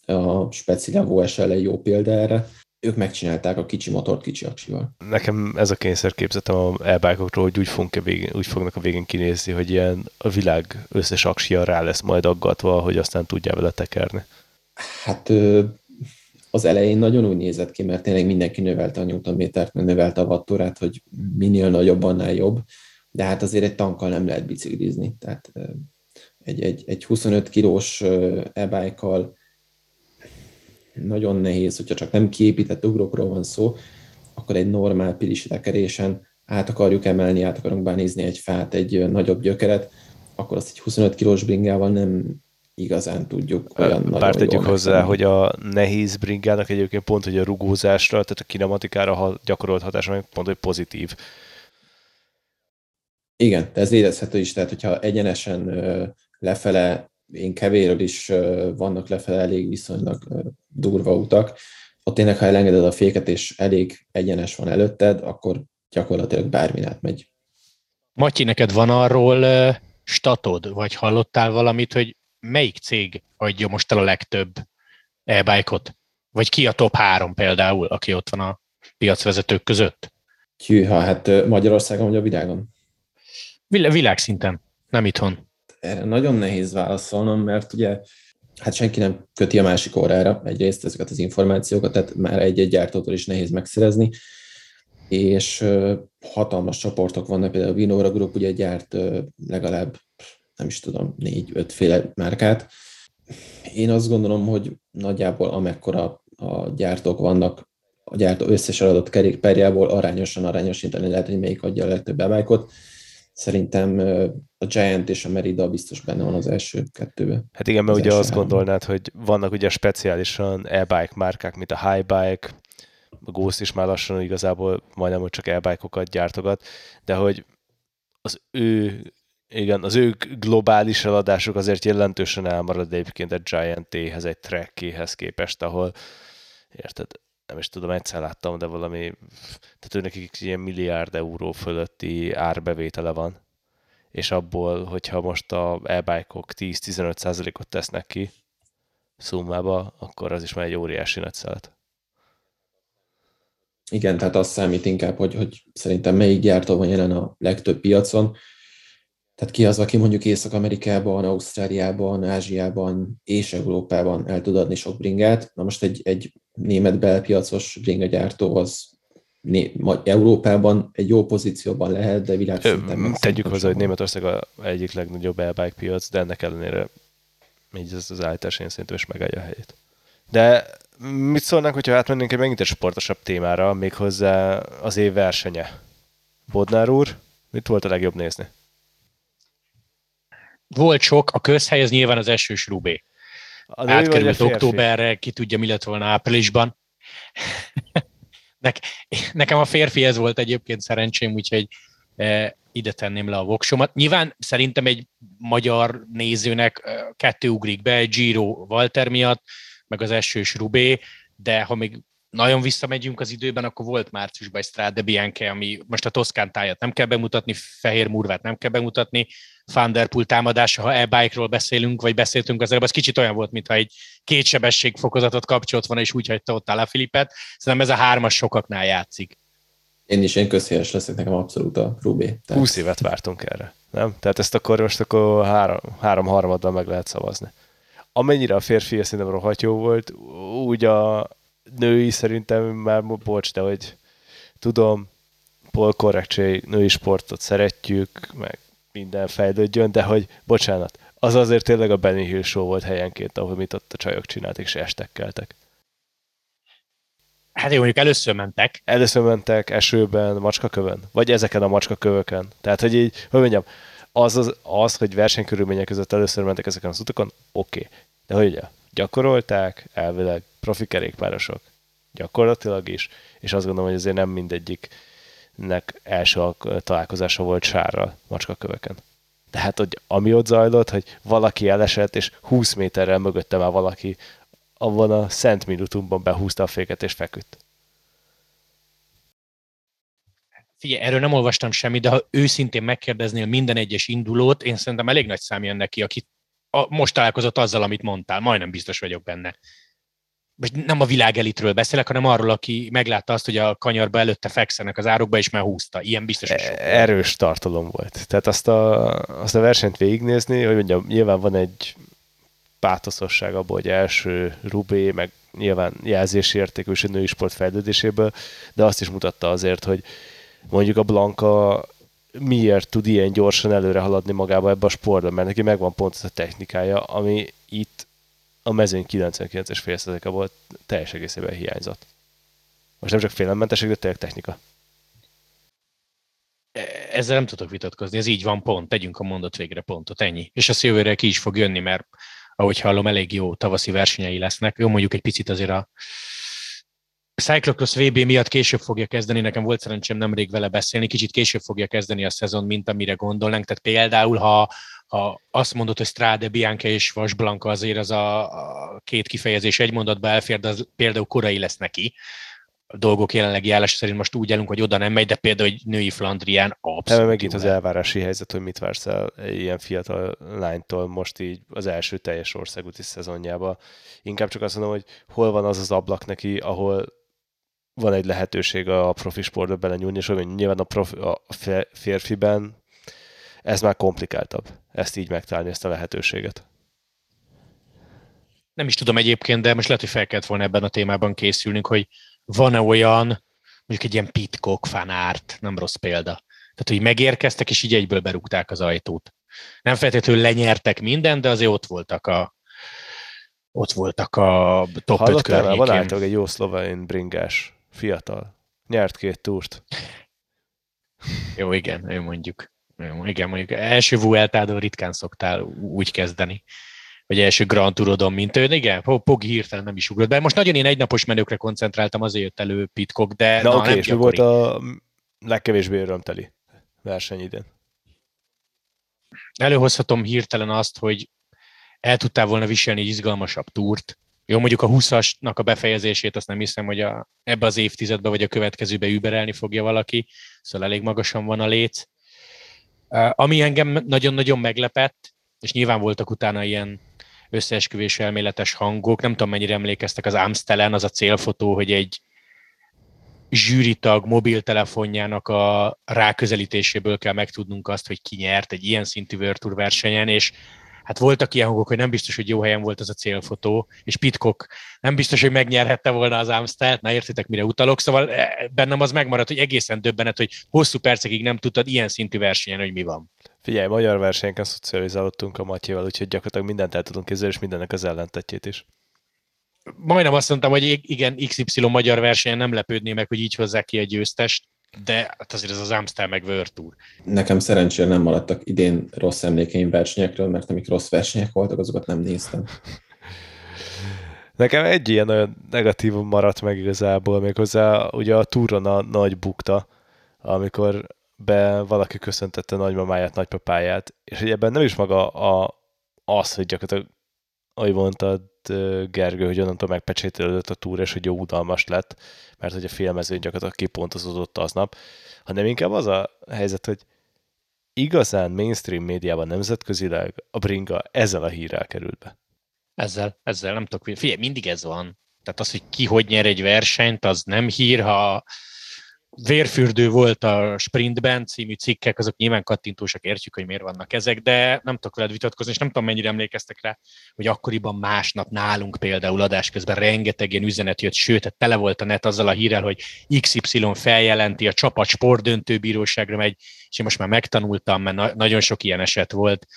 A Special OSL egy jó példa erre, ők megcsinálták a kicsi motort kicsi aksival. Nekem ez a kényszer képzetem a elbákokról, hogy úgy, fogunk a végén, úgy fognak a végén kinézni, hogy ilyen a világ összes aksia rá lesz majd aggatva, hogy aztán tudja vele tekerni. Hát az elején nagyon úgy nézett ki, mert tényleg mindenki növelte a newtonmétert, meg növelte a wattórát, hogy minél nagyobb, annál jobb, de hát azért egy tankkal nem lehet biciklizni, tehát egy, egy, egy 25 kilós e nagyon nehéz, hogyha csak nem kiépített ugrókról van szó, akkor egy normál pilisi tekerésen át akarjuk emelni, át akarunk bánézni egy fát, egy nagyobb gyökeret, akkor azt egy 25 kilós bringával nem igazán tudjuk olyan Bár nagyon tegyük hozzá, megtenni. hogy a nehéz bringának egyébként pont, hogy a rugózásra, tehát a kinematikára gyakorolt hatása pont, hogy pozitív. Igen, de ez érezhető is, tehát hogyha egyenesen lefele én kevéről is vannak lefele elég viszonylag durva utak. Ott tényleg, ha elengeded a féket, és elég egyenes van előtted, akkor gyakorlatilag bármi megy. Matyi, neked van arról statod, vagy hallottál valamit, hogy melyik cég adja most el a legtöbb e-bike-ot? Vagy ki a top három például, aki ott van a piacvezetők között? Hűha, hát Magyarországon vagy a világon? Világszinten, nem itthon erre nagyon nehéz válaszolnom, mert ugye hát senki nem köti a másik órára egyrészt ezeket az információkat, tehát már egy-egy gyártótól is nehéz megszerezni, és hatalmas csoportok vannak, például a Vinora Group ugye gyárt legalább, nem is tudom, négy-öt féle márkát. Én azt gondolom, hogy nagyjából amekkora a gyártók vannak, a gyártó összes adott kerékpárjából arányosan arányosítani lehet, hogy melyik adja a legtöbb bebájkot. Szerintem a Giant és a Merida biztos benne van az első kettőben. Hát igen, mert ugye azt három. gondolnád, hogy vannak ugye speciálisan e-bike márkák, mint a High Bike, a Ghost is már lassan igazából majdnem, hogy csak e-bike-okat gyártogat, de hogy az ő igen, az ő globális eladásuk azért jelentősen elmarad egyébként egy Giant-éhez, egy Trekkéhez képest, ahol érted, nem is tudom, egyszer láttam, de valami, tehát ő nekik ilyen milliárd euró fölötti árbevétele van és abból, hogyha most a e-bike-ok 10-15%-ot tesznek ki szummába, akkor az is már egy óriási nagy szelet. Igen, tehát azt számít inkább, hogy, hogy szerintem melyik gyártó van jelen a legtöbb piacon. Tehát ki az, aki mondjuk Észak-Amerikában, Ausztráliában, Ázsiában és Európában el tud adni sok bringát. Na most egy, egy német belpiacos bringagyártó az Európában egy jó pozícióban lehet, de világszinten... Tegyük hozzá, hogy Németország a egyik legnagyobb e piac, de ennek ellenére így az, az állítás én szerintem is megállja a helyét. De mit szólnánk, hogyha átmennénk egy megint egy sportosabb témára, méghozzá az év versenye? Bodnár úr, mit volt a legjobb nézni? Volt sok, a közhely az nyilván az esős Rubé. Átkerült októberre, ki tudja, mi lett volna áprilisban. nekem a férfi ez volt egyébként szerencsém, úgyhogy e, ide tenném le a voksomat. Nyilván szerintem egy magyar nézőnek e, kettő ugrik be, Giro Walter miatt, meg az esős Rubé, de ha még nagyon visszamegyünk az időben, akkor volt márciusban egy Strade Bianche, ami most a Toszkán tájat nem kell bemutatni, Fehér Murvát nem kell bemutatni, Thunderpool támadása, ha e-bike-ról beszélünk, vagy beszéltünk az előbb, az kicsit olyan volt, mintha egy kétsebességfokozatot kapcsolt volna, és úgy hagyta ott a Filipet. Szerintem ez a hármas sokaknál játszik. Én is én közhelyes leszek, nekem abszolút a Rubé. Tehát... 20 évet vártunk erre, nem? Tehát ezt akkor most akkor három, három harmaddal meg lehet szavazni. Amennyire a férfi szerintem rohadt jó volt, úgy a női szerintem már, bocs, de hogy tudom, Paul korrektség, női sportot szeretjük, meg minden fejlődjön, de hogy, bocsánat, az azért tényleg a Benny Hill show volt helyenként, ahol mit ott a csajok csináltak, és estekkeltek. Hát jó, mondjuk először mentek. Először mentek esőben, macskakövön, vagy ezeken a macskakövöken. Tehát, hogy így, hogy mondjam, az, az, az hogy versenykörülmények között először mentek ezeken az utakon, oké. Okay. De hogy ugye, gyakorolták, elvileg profi kerékpárosok, gyakorlatilag is, és azt gondolom, hogy azért nem mindegyiknek első találkozása volt sárral macskaköveken. Tehát, hogy ami ott zajlott, hogy valaki elesett, és 20 méterrel mögötte már valaki abban a Szent Minutumban behúzta a féket, és feküdt. Figyelj, erről nem olvastam semmit, de ha őszintén megkérdeznél minden egyes indulót, én szerintem elég nagy szám jön neki, aki a, most találkozott azzal, amit mondtál, majdnem biztos vagyok benne. Most nem a világelitről beszélek, hanem arról, aki meglátta azt, hogy a kanyarba előtte fekszenek az árokba, és már húzta. Ilyen biztos, Erős tartalom volt. Tehát azt a, azt a versenyt végignézni, hogy mondjam, nyilván van egy pátoszosság abból, hogy első Rubé, meg nyilván jelzési értékű és a női sport fejlődéséből, de azt is mutatta azért, hogy mondjuk a Blanka miért tud ilyen gyorsan előre haladni magába ebbe a sportba, mert neki megvan pont ez a technikája, ami itt a mezőny 99-es félszerzéke volt teljes egészében hiányzott. Most nem csak félementesség, de tényleg technika. Ezzel nem tudok vitatkozni, ez így van, pont, tegyünk a mondat végre pontot, ennyi. És a jövőre ki is fog jönni, mert ahogy hallom, elég jó tavaszi versenyei lesznek. Jó, mondjuk egy picit azért a Cyclocross VB miatt később fogja kezdeni, nekem volt szerencsém nemrég vele beszélni, kicsit később fogja kezdeni a szezon, mint amire gondolnánk. Tehát például, ha, ha azt mondod, hogy Strade, Bianca és Vasblanka azért az a, a két kifejezés egy mondatba elfér, de az például korai lesz neki. A dolgok jelenlegi állása szerint most úgy állunk, hogy oda nem megy, de például egy női Flandrián abszolút. Nem, megint az elvárási helyzet, hogy mit vársz el ilyen fiatal lánytól most így az első teljes országúti szezonjába. Inkább csak azt mondom, hogy hol van az az ablak neki, ahol van egy lehetőség a profi sportba belenyúlni, és hogy nyilván a, profi, a férfiben ez már komplikáltabb, ezt így megtalálni, ezt a lehetőséget. Nem is tudom egyébként, de most lehet, hogy fel kellett volna ebben a témában készülnünk, hogy van-e olyan, mondjuk egy ilyen Pitcock fanárt, nem rossz példa. Tehát, hogy megérkeztek, és így egyből berúgták az ajtót. Nem feltétlenül lenyertek mindent, de azért ott voltak a, ott voltak a top Hallottál 5 környékén. Van általában egy jó szlovén bringás fiatal. Nyert két túrt. Jó, igen, ő mondjuk. Jó, igen, mondjuk első Vueltádon ritkán szoktál úgy kezdeni vagy első Grand Tourodon, mint ő. Igen, Pogi hirtelen nem is ugrott be. Most nagyon én egynapos menőkre koncentráltam, azért jött elő Pitcock, de na, na oké, és mi volt a legkevésbé örömteli verseny idén? Előhozhatom hirtelen azt, hogy el tudtál volna viselni egy izgalmasabb túrt, jó, mondjuk a 20-asnak a befejezését azt nem hiszem, hogy a, ebbe az évtizedbe vagy a következőbe überelni fogja valaki, szóval elég magasan van a léc. Ami engem nagyon-nagyon meglepett, és nyilván voltak utána ilyen összeesküvés elméletes hangok, nem tudom mennyire emlékeztek az Amstelen, az a célfotó, hogy egy zsűritag mobiltelefonjának a ráközelítéséből kell megtudnunk azt, hogy ki nyert egy ilyen szintű World Tour versenyen, és hát voltak ilyen hangok, hogy nem biztos, hogy jó helyen volt az a célfotó, és Pitcock nem biztos, hogy megnyerhette volna az Amstelt, na értitek, mire utalok, szóval eh, bennem az megmaradt, hogy egészen döbbenet, hogy hosszú percekig nem tudtad ilyen szintű versenyen, hogy mi van. Figyelj, magyar versenyeken szocializálódtunk a Matyival, úgyhogy gyakorlatilag mindent el tudunk képzelni, és mindennek az ellentetjét is. Majdnem azt mondtam, hogy igen, XY magyar versenyen nem lepődné meg, hogy így hozzák ki egy győztest, de hát azért ez az Amstel meg Tour. Nekem szerencsére nem maradtak idén rossz emlékeim versenyekről, mert amik rossz versenyek voltak, azokat nem néztem. Nekem egy ilyen olyan negatívum maradt meg igazából, méghozzá ugye a túron a nagy bukta, amikor be valaki köszöntette nagymamáját, nagypapáját, és hogy ebben nem is maga a, az, hogy gyakorlatilag, ahogy mondtad, Gergő, hogy onnantól megpecsételődött a túra, és hogy jó udalmas lett, mert hogy a filmezőn gyakorlatilag kipontozódott aznap, hanem inkább az a helyzet, hogy igazán mainstream médiában nemzetközileg a bringa ezzel a hírrel került be. Ezzel, ezzel nem tudok, figyelj, mindig ez van. Tehát az, hogy ki hogy nyer egy versenyt, az nem hír, ha vérfürdő volt a Sprintben című cikkek, azok nyilván kattintósak, értjük, hogy miért vannak ezek, de nem tudok veled vitatkozni, és nem tudom, mennyire emlékeztek rá, hogy akkoriban másnap nálunk például adás közben rengeteg ilyen üzenet jött, sőt, tehát tele volt a net azzal a hírrel, hogy XY feljelenti, a csapat sportdöntőbíróságra megy, és én most már megtanultam, mert na- nagyon sok ilyen eset volt,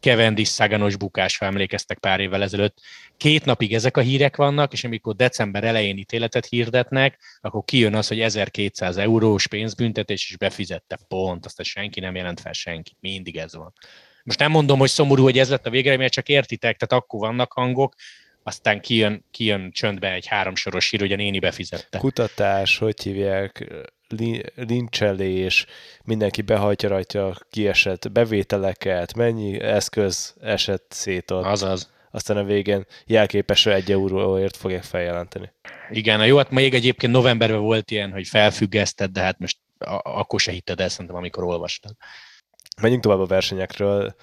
Cavendish Szaganos bukás, ha emlékeztek pár évvel ezelőtt. Két napig ezek a hírek vannak, és amikor december elején ítéletet hirdetnek, akkor kijön az, hogy 1200 eurós pénzbüntetés, és befizette pont, azt senki nem jelent fel senki. Mindig ez van. Most nem mondom, hogy szomorú, hogy ez lett a végeredmény, csak értitek, tehát akkor vannak hangok, aztán kijön, kijön csöndbe egy háromsoros hír, hogy a néni befizette. Kutatás, hogy hívják, lincselés, mindenki behajtja rajta kiesett bevételeket, mennyi eszköz esett szét ott. Azaz. Aztán a végén jelképesre egy euróért fogják feljelenteni. Igen, jó, hát még egyébként novemberben volt ilyen, hogy felfüggesztett, de hát most akkor se hitted el szerintem, amikor olvastad. Menjünk tovább a versenyekről.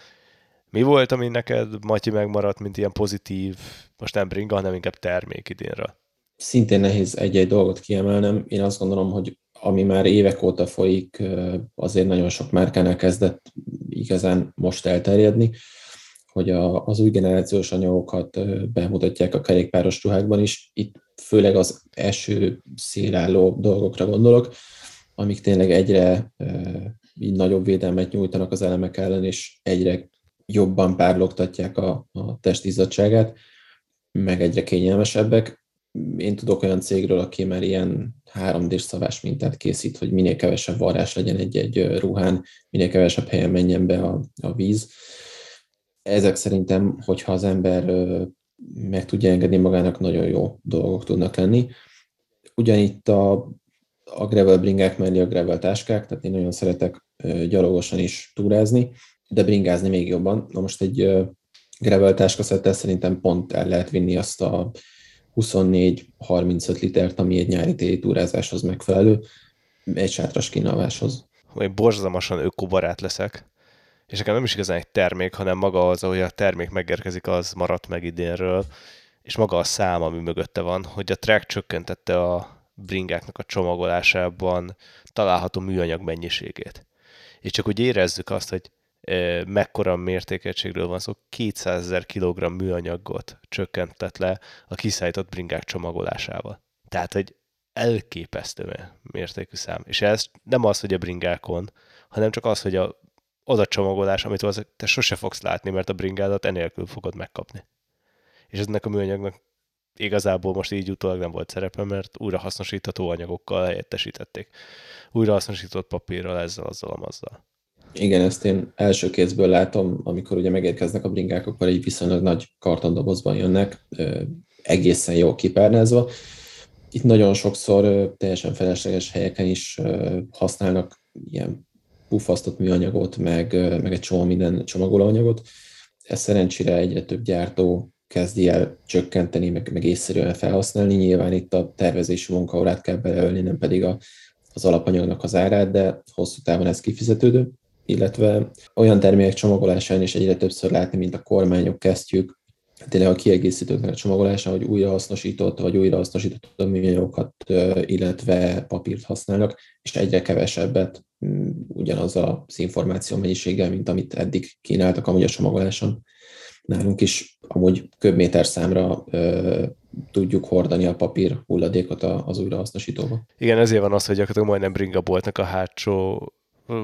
Mi volt, ami neked, Matyi, megmaradt, mint ilyen pozitív, most nem bringa, hanem inkább termék idénről? Szintén nehéz egy-egy dolgot kiemelnem. Én azt gondolom, hogy ami már évek óta folyik, azért nagyon sok márkánál kezdett igazán most elterjedni, hogy a, az új generációs anyagokat bemutatják a kerékpáros ruhákban is. Itt főleg az eső szélálló dolgokra gondolok, amik tényleg egyre így nagyobb védelmet nyújtanak az elemek ellen, és egyre jobban párlogtatják a, a testizzadságát, meg egyre kényelmesebbek én tudok olyan cégről, aki már ilyen 3D-s szavás mintát készít, hogy minél kevesebb varrás legyen egy-egy ruhán, minél kevesebb helyen menjen be a, a víz. Ezek szerintem, hogyha az ember meg tudja engedni magának, nagyon jó dolgok tudnak lenni. Ugyanitt a, a gravel bringák mellé a gravel táskák, tehát én nagyon szeretek gyalogosan is túrázni, de bringázni még jobban. Na most egy gravel táskaszettel szerintem pont el lehet vinni azt a 24-35 litert, ami egy nyári téli túrázáshoz megfelelő, egy sátras kínáláshoz. Én borzalmasan ökobarát leszek, és nekem nem is igazán egy termék, hanem maga az, hogy a termék megérkezik, az maradt meg idénről, és maga a szám, ami mögötte van, hogy a track csökkentette a bringáknak a csomagolásában található műanyag mennyiségét. És csak úgy érezzük azt, hogy mekkora mértékegységről van szó, 200 ezer kilogramm műanyagot csökkentett le a kiszállított bringák csomagolásával. Tehát, hogy elképesztő mértékű szám. És ez nem az, hogy a bringákon, hanem csak az, hogy a, az a csomagolás, amit az, te sose fogsz látni, mert a bringádat enélkül fogod megkapni. És ennek a műanyagnak igazából most így utólag nem volt szerepe, mert újra hasznosítható anyagokkal helyettesítették. Újra hasznosított papírral, ezzel, azzal, azzal. Igen, ezt én első kézből látom, amikor ugye megérkeznek a bringák, akkor egy viszonylag nagy kartondobozban jönnek, egészen jól kipárnázva. Itt nagyon sokszor teljesen felesleges helyeken is használnak ilyen puffasztott műanyagot, meg, meg egy csomó minden csomagolóanyagot. Ez szerencsére egyre több gyártó kezdi el csökkenteni, meg, meg észszerűen felhasználni. Nyilván itt a tervezési munkaórát kell beleölni, nem pedig a, az alapanyagnak az árát, de hosszú távon ez kifizetődő illetve olyan termékek csomagolásán is egyre többször látni, mint a kormányok kesztyűk, tényleg a kiegészítőknek a csomagolása, hogy újrahasznosított vagy újrahasznosított műanyagokat, illetve papírt használnak, és egyre kevesebbet mm, ugyanaz az információ mennyiséggel, mint amit eddig kínáltak amúgy a csomagoláson. Nálunk is amúgy köbméter számra ö, tudjuk hordani a papír hulladékot az újrahasznosítóba. Igen, ezért van az, hogy gyakorlatilag majdnem bringaboltnak a hátsó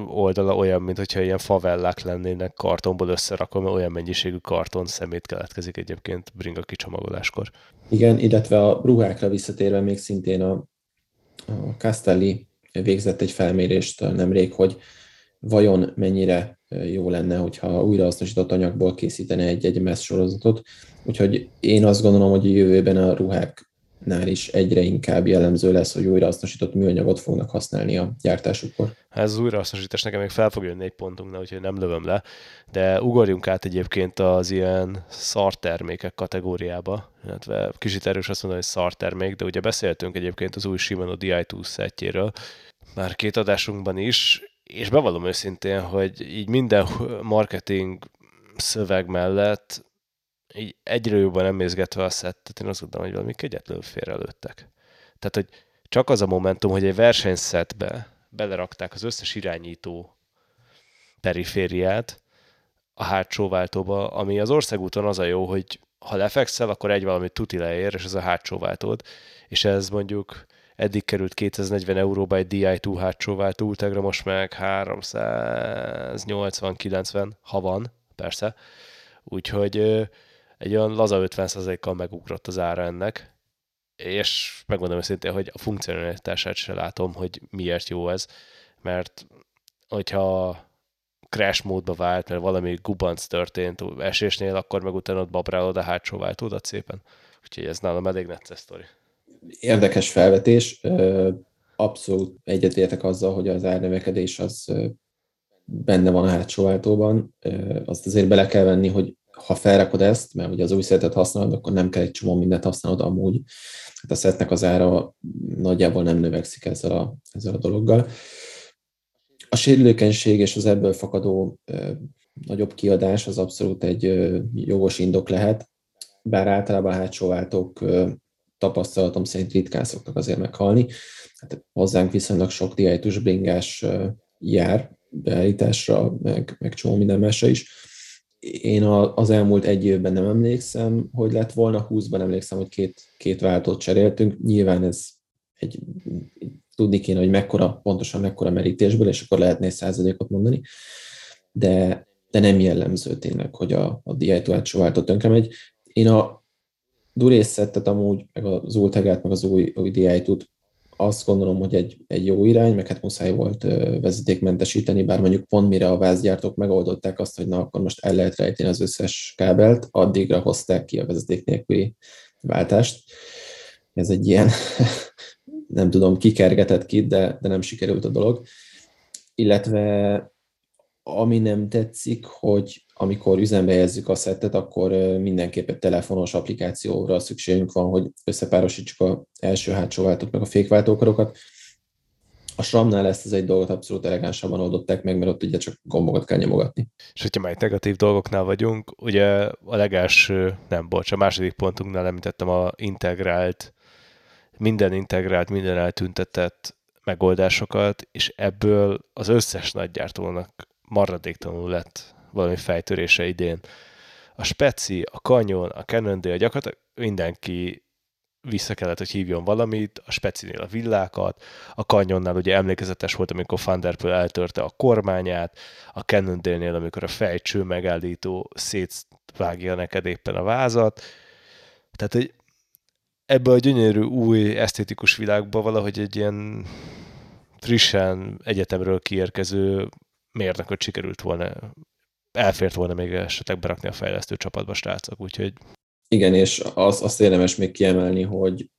oldala olyan, mint hogyha ilyen favellák lennének kartonból összerakva, mert olyan mennyiségű karton szemét keletkezik egyébként bringa kicsomagoláskor. Igen, illetve a ruhákra visszatérve még szintén a, a Castelli végzett egy felmérést nemrég, hogy vajon mennyire jó lenne, hogyha újrahasznosított anyagból készítene egy-egy messz sorozatot. Úgyhogy én azt gondolom, hogy a jövőben a ruhák nál is egyre inkább jellemző lesz, hogy újrahasznosított műanyagot fognak használni a gyártásukkor. Ez az újrahasznosítás nekem még fel fog jönni egy pontunknál, úgyhogy nem lövöm le, de ugorjunk át egyébként az ilyen szartermékek kategóriába, illetve kicsit erős azt mondani, hogy szartermék, de ugye beszéltünk egyébként az új Shimano Di2 szettjéről, már két adásunkban is, és bevallom őszintén, hogy így minden marketing szöveg mellett így egyre jobban emészgetve a szettet, én azt gondolom, hogy valami kegyetlenül félrelőttek. Tehát, hogy csak az a momentum, hogy egy versenyszetbe belerakták az összes irányító perifériát a hátsó váltóba, ami az országúton az a jó, hogy ha lefekszel, akkor egy valami tuti leér, és ez a hátsó váltód, és ez mondjuk eddig került 240 euróba egy DI2 hátsó váltó, Ultegra most meg 380-90, ha van, persze. Úgyhogy egy olyan laza 50%-kal megugrott az ára ennek, és megmondom őszintén, hogy a funkcionalitását se látom, hogy miért jó ez, mert hogyha crash módba vált, mert valami gubanc történt esésnél, akkor meg utána ott babrálod a hátsó váltódat szépen. Úgyhogy ez nálam elég necces sztori. Érdekes felvetés. Abszolút egyetértek azzal, hogy az árnövekedés az benne van a hátsó váltóban. Azt azért bele kell venni, hogy ha felrakod ezt, mert ugye az új szetet használod, akkor nem kell egy csomó mindent használod amúgy. Hát a szetnek az ára nagyjából nem növekszik ezzel a, ezzel a dologgal. A sérülékenység és az ebből fakadó ö, nagyobb kiadás az abszolút egy ö, jogos indok lehet, bár általában a hátsó váltók ö, tapasztalatom szerint ritkán szoktak azért meghalni. Hát hozzánk viszonylag sok diájtus bringás jár beállításra, meg, meg csomó minden másra is én az elmúlt egy évben nem emlékszem, hogy lett volna, 20-ban emlékszem, hogy két, két váltót cseréltünk. Nyilván ez egy, tudni kéne, hogy mekkora, pontosan mekkora merítésből, és akkor lehetne egy százalékot mondani, de, de nem jellemző tényleg, hogy a, a DI2 átsó váltó tönkre megy. Én a durészettet amúgy, meg az Ultegát, meg az új, új DI2-t azt gondolom, hogy egy, egy jó irány, meg hát muszáj volt vezetékmentesíteni, bár mondjuk pont mire a vázgyártók megoldották azt, hogy na akkor most el lehet rejteni az összes kábelt, addigra hozták ki a vezeték nélküli váltást. Ez egy ilyen, nem tudom, kikergetett ki, de, de nem sikerült a dolog. Illetve ami nem tetszik, hogy amikor üzembe helyezzük a szettet, akkor mindenképp egy telefonos applikációra szükségünk van, hogy összepárosítsuk az első-hátsó váltót, meg a fékváltókarokat. A SRAM-nál ezt az egy dolgot abszolút elegánsabban oldották meg, mert ott ugye csak gombokat kell nyomogatni. És hogyha már negatív dolgoknál vagyunk, ugye a legelső, nem bocs, a második pontunknál említettem a integrált, minden integrált, minden eltüntetett megoldásokat, és ebből az összes nagygyártónak maradéktalanul lett valami fejtörése idén. A Speci, a Canyon, a Cannondale, gyakorlatilag mindenki vissza kellett, hogy hívjon valamit, a Specinél a villákat, a Canyonnál ugye emlékezetes volt, amikor Thunderpool eltörte a kormányát, a Cannondale-nél, amikor a fejcső megállító szétvágja neked éppen a vázat. Tehát, hogy ebbe a gyönyörű új esztétikus világba valahogy egy ilyen frissen egyetemről kiérkező mérnököt sikerült volna, elfért volna még esetleg berakni a fejlesztő csapatba, srácok, úgyhogy... Igen, és az, azt érdemes még kiemelni, hogy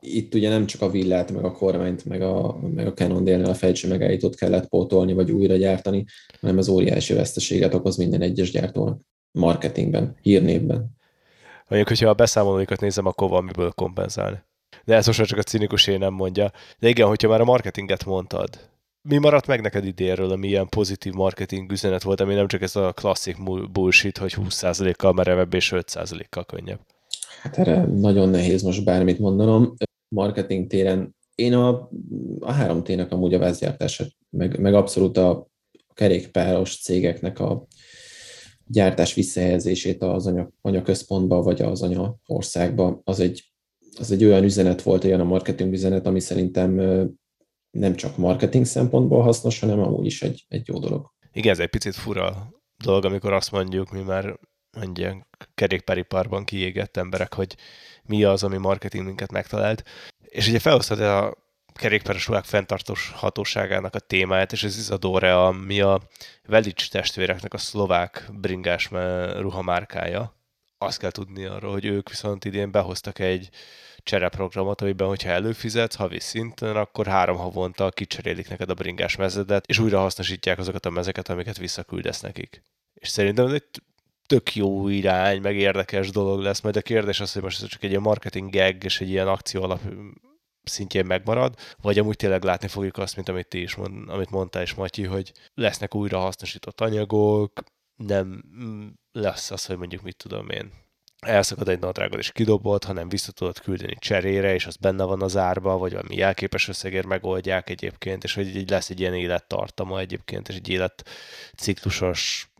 itt ugye nem csak a villát, meg a kormányt, meg a, meg a Canon délnél a fejtső megállítót kellett pótolni, vagy újra gyártani, hanem az óriási veszteséget okoz minden egyes gyártónak marketingben, hírnévben. Mondjuk, hogyha a beszámolóikat nézem, akkor van miből kompenzálni. De ez most csak a cinikus én nem mondja. De igen, hogyha már a marketinget mondtad, mi maradt meg neked idénről, ami ilyen pozitív marketing üzenet volt, ami nem csak ez a klasszik bullshit, hogy 20%-kal merevebb és 5%-kal könnyebb? Hát erre nagyon nehéz most bármit mondanom. Marketing téren én a, a 3T-nek amúgy a vezgyártását, meg, meg abszolút a kerékpáros cégeknek a gyártás visszahelyezését az anya, anyaközpontba, vagy az anya országba, az egy, az egy olyan üzenet volt, olyan a marketing üzenet, ami szerintem nem csak marketing szempontból hasznos, hanem amúgy is egy, egy jó dolog. Igen, ez egy picit fura dolog, amikor azt mondjuk, mi már mondják kerékpáriparban kiégett emberek, hogy mi az, ami marketingünket megtalált. És ugye felhoztad a kerékpáros ruhák fenntartós hatóságának a témáját, és ez Isadore, ami a Velics testvéreknek a szlovák bringás ruhamárkája. Azt kell tudni arról, hogy ők viszont idén behoztak egy csereprogramot, amiben, hogyha előfizetsz havi szinten, akkor három havonta kicserélik neked a bringás mezedet, és újra hasznosítják azokat a mezeket, amiket visszaküldesz nekik. És szerintem ez egy tök jó irány, meg érdekes dolog lesz, majd a kérdés az, hogy most ez csak egy ilyen marketing gag és egy ilyen akció alap szintjén megmarad, vagy amúgy tényleg látni fogjuk azt, mint amit ti is mond, amit mondtál is, Matyi, hogy lesznek újra hasznosított anyagok, nem lesz az, hogy mondjuk mit tudom én, elszakad egy nadrágod és kidobott, hanem vissza tudod küldeni cserére, és az benne van az árba, vagy valami jelképes összegért megoldják egyébként, és hogy így lesz egy ilyen élettartama egyébként, és egy életciklusos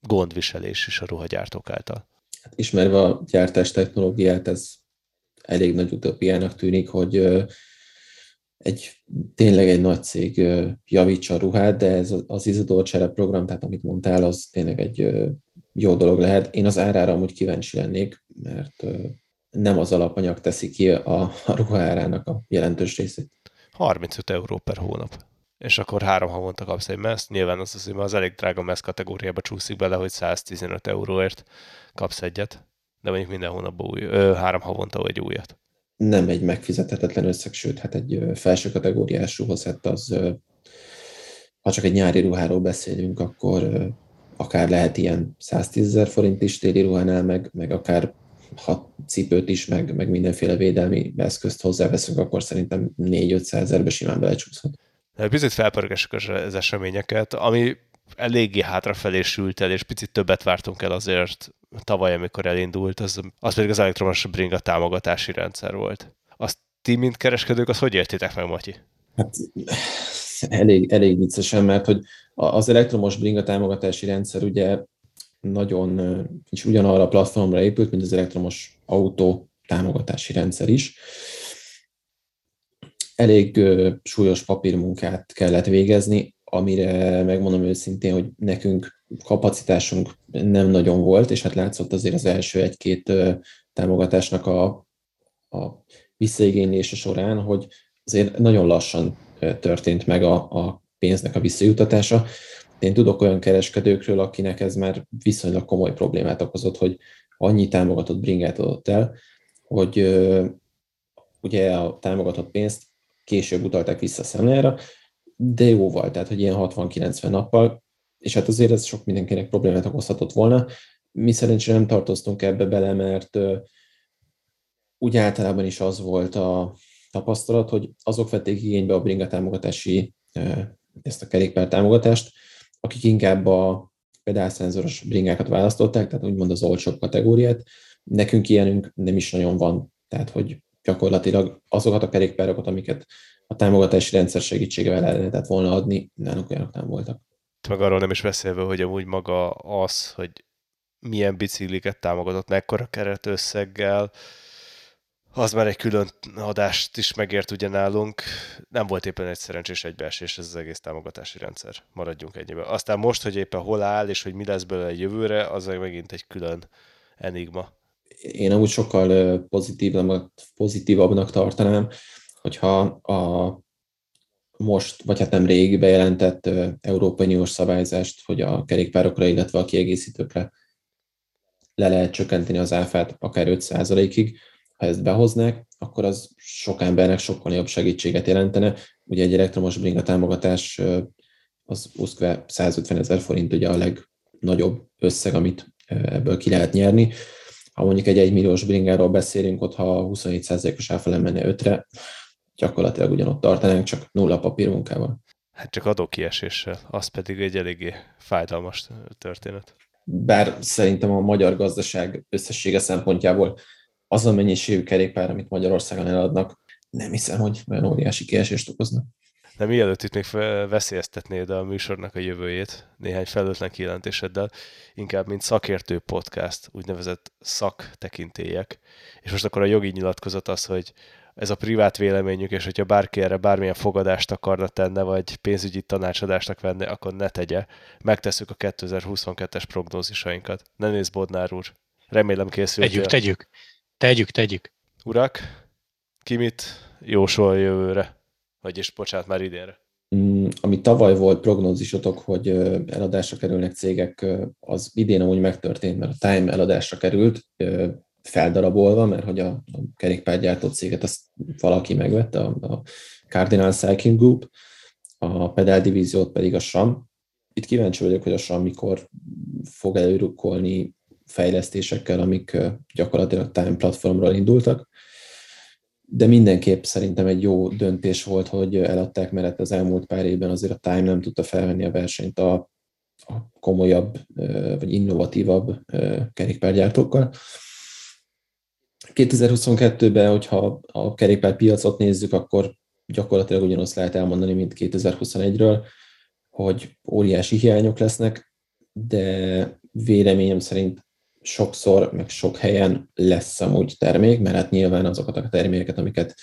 gondviselés is a ruhagyártók által. Hát ismerve a gyártás technológiát, ez elég nagy utópiának tűnik, hogy egy, tényleg egy nagy cég javítsa a ruhát, de ez az Isidore Csere program, tehát amit mondtál, az tényleg egy jó dolog lehet. Én az árára amúgy kíváncsi lennék, mert nem az alapanyag teszi ki a, a ruha árának a jelentős részét. 35 euró per hónap. És akkor három havonta kapsz egy meszt. Nyilván az az, hogy az elég drága meszt kategóriába csúszik bele, hogy 115 euróért kapsz egyet. De mondjuk minden hónapban új, ö, három havonta egy újat. Nem egy megfizethetetlen összeg, sőt, hát egy felső kategóriás ruhaszett az, ha csak egy nyári ruháról beszélünk, akkor akár lehet ilyen 110 ezer forint is téli ruhánál, meg, meg akár ha cipőt is, meg, meg mindenféle védelmi eszközt hozzáveszünk, akkor szerintem 4-500 ezerbe simán belecsúszhat. Picit felpörgessük az eseményeket, ami eléggé hátrafelé sült el, és picit többet vártunk el azért tavaly, amikor elindult, az, az pedig az elektromos bringa támogatási rendszer volt. Azt ti, mint kereskedők, azt hogy értitek meg, Matyi? Hát elég, elég viccesen, mert hogy az elektromos bringa támogatási rendszer ugye nagyon és ugyanarra a platformra épült, mint az elektromos autó támogatási rendszer is. Elég súlyos papírmunkát kellett végezni, amire megmondom őszintén, hogy nekünk kapacitásunk nem nagyon volt, és hát látszott azért az első egy-két támogatásnak a, a visszaigénylése során, hogy azért nagyon lassan történt meg a, a pénznek a visszajutatása. Én tudok olyan kereskedőkről, akinek ez már viszonylag komoly problémát okozott, hogy annyi támogatott bringát adott el, hogy ugye a támogatott pénzt később utalták vissza a szemléjára, de jóval, tehát hogy ilyen 60-90 nappal, és hát azért ez sok mindenkinek problémát okozhatott volna. Mi szerencsére nem tartoztunk ebbe bele, mert úgy általában is az volt a tapasztalat, hogy azok vették igénybe a bringa támogatási, ezt a kerékpár támogatást, akik inkább a pedálszenzoros bringákat választották, tehát úgymond az olcsóbb kategóriát. Nekünk ilyenünk nem is nagyon van, tehát hogy gyakorlatilag azokat a kerékpárokat, amiket a támogatási rendszer segítségével el lehetett volna adni, nálunk olyanok nem voltak. Meg arról nem is beszélve, hogy amúgy maga az, hogy milyen bicikliket támogatott, mekkora keretösszeggel, az már egy külön adást is megért ugye nálunk. Nem volt éppen egy szerencsés egybeesés ez az egész támogatási rendszer. Maradjunk ennyiben. Aztán most, hogy éppen hol áll, és hogy mi lesz belőle jövőre, az megint egy külön enigma. Én amúgy sokkal pozitívabbnak, pozitívabbnak tartanám, hogyha a most, vagy hát nem rég bejelentett Európai Uniós szabályzást, hogy a kerékpárokra, illetve a kiegészítőkre le lehet csökkenteni az áfát akár 5%-ig, ha ezt behoznák, akkor az sok embernek sokkal jobb segítséget jelentene. Ugye egy elektromos bringa támogatás az 150 ezer forint ugye a legnagyobb összeg, amit ebből ki lehet nyerni. Ha mondjuk egy 1 milliós bringáról beszélünk, ott ha 27%-os áfa menne 5-re, gyakorlatilag ugyanott tartanánk, csak nulla papírmunkával. Hát csak adókieséssel, az pedig egy eléggé fájdalmas történet. Bár szerintem a magyar gazdaság összessége szempontjából az a mennyiségű kerékpár, amit Magyarországon eladnak, nem hiszem, hogy olyan óriási kiesést okozna. De mielőtt itt még veszélyeztetnéd a műsornak a jövőjét néhány felőtlen kijelentéseddel, inkább mint szakértő podcast, úgynevezett szaktekintélyek. És most akkor a jogi nyilatkozat az, hogy ez a privát véleményük, és hogyha bárki erre bármilyen fogadást akarna tenne, vagy pénzügyi tanácsadásnak venni, akkor ne tegye. Megtesszük a 2022-es prognózisainkat. Ne nézz, Bodnár úr. Remélem készültél. Tegyük, tegyük. Tegyük, tegyük. Urak, ki mit jósol jövőre? Vagyis, bocsánat, már idénre. Mm, ami tavaly volt prognózisotok, hogy eladásra kerülnek cégek, az idén amúgy megtörtént, mert a Time eladásra került, feldarabolva, mert hogy a, a kerékpárgyártó céget azt valaki megvette, a, a Cardinal Cycling Group, a pedál divíziót pedig a SRAM. Itt kíváncsi vagyok, hogy a SRAM mikor fog előrukkolni fejlesztésekkel, amik gyakorlatilag Time platformról indultak. De mindenképp szerintem egy jó döntés volt, hogy eladták, mert az elmúlt pár évben azért a Time nem tudta felvenni a versenyt a, komolyabb vagy innovatívabb kerékpárgyártókkal. 2022-ben, hogyha a kerékpárpiacot nézzük, akkor gyakorlatilag ugyanazt lehet elmondani, mint 2021-ről, hogy óriási hiányok lesznek, de véleményem szerint sokszor, meg sok helyen lesz amúgy termék, mert hát nyilván azokat a termékeket, amiket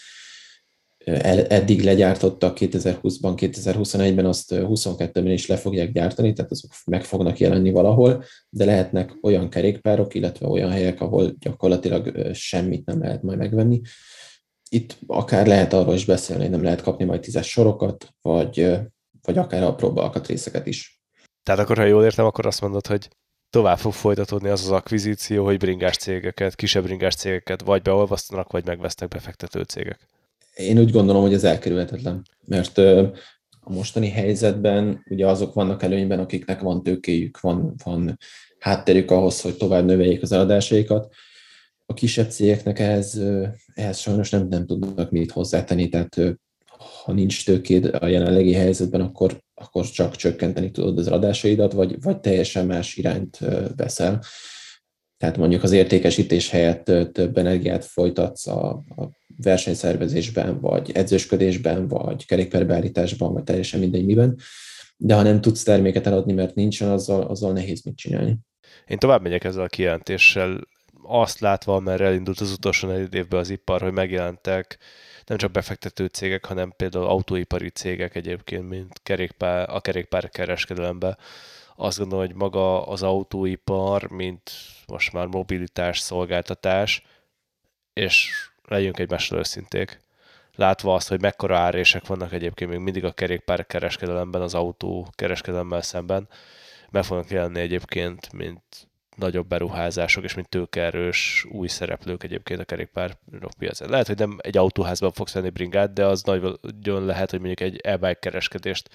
eddig legyártottak 2020-ban, 2021-ben, azt 22-ben is le fogják gyártani, tehát azok meg fognak jelenni valahol, de lehetnek olyan kerékpárok, illetve olyan helyek, ahol gyakorlatilag semmit nem lehet majd megvenni. Itt akár lehet arról is beszélni, hogy nem lehet kapni majd tízes sorokat, vagy, vagy akár a alkatrészeket is. Tehát akkor, ha jól értem, akkor azt mondod, hogy tovább fog folytatódni az az akvizíció, hogy bringás cégeket, kisebb bringás cégeket vagy beolvasztanak, vagy megvesznek befektető cégek. Én úgy gondolom, hogy ez elkerülhetetlen, mert a mostani helyzetben ugye azok vannak előnyben, akiknek van tőkéjük, van, van hátterük ahhoz, hogy tovább növeljék az eladásaikat. A kisebb cégeknek ehhez, ehhez sajnos nem, nem tudnak mit hozzátenni, tehát ha nincs tőkéd a jelenlegi helyzetben, akkor, akkor csak csökkenteni tudod az adásaidat, vagy, vagy teljesen más irányt veszel. Tehát mondjuk az értékesítés helyett több energiát folytatsz a, a versenyszervezésben, vagy edzősködésben, vagy kerékpárbeállításban, vagy teljesen mindegy miben. De ha nem tudsz terméket eladni, mert nincsen, azzal, azzal nehéz mit csinálni. Én tovább megyek ezzel a kijelentéssel, azt látva, mert elindult az utolsó négy évben az ipar, hogy megjelentek nem csak befektető cégek, hanem például autóipari cégek egyébként, mint kerékpár, a kerékpár kereskedelemben. Azt gondolom, hogy maga az autóipar, mint most már mobilitás, szolgáltatás, és legyünk egymással őszinték. Látva azt, hogy mekkora árések vannak egyébként még mindig a kerékpár kereskedelemben, az autó kereskedelemmel szemben, meg fognak jelenni egyébként, mint nagyobb beruházások, és mint tőkerős új szereplők egyébként a kerékpár piacon. Lehet, hogy nem egy autóházban fogsz venni bringát, de az nagyon lehet, hogy mondjuk egy e kereskedést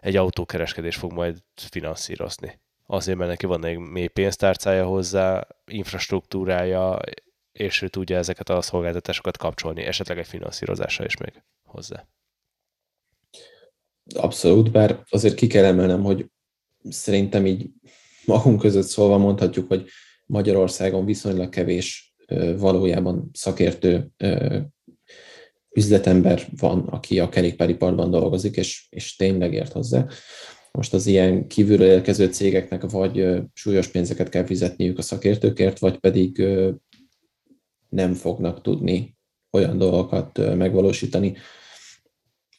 egy autókereskedés fog majd finanszírozni. Azért, mert neki van egy mély pénztárcája hozzá, infrastruktúrája, és ő tudja ezeket a szolgáltatásokat kapcsolni, esetleg egy finanszírozással is még hozzá. Abszolút, bár azért ki kell emelnem, hogy szerintem így magunk között szólva mondhatjuk, hogy Magyarországon viszonylag kevés valójában szakértő üzletember van, aki a kerékpáriparban dolgozik, és, és tényleg ért hozzá. Most az ilyen kívülről érkező cégeknek vagy súlyos pénzeket kell fizetniük a szakértőkért, vagy pedig nem fognak tudni olyan dolgokat megvalósítani,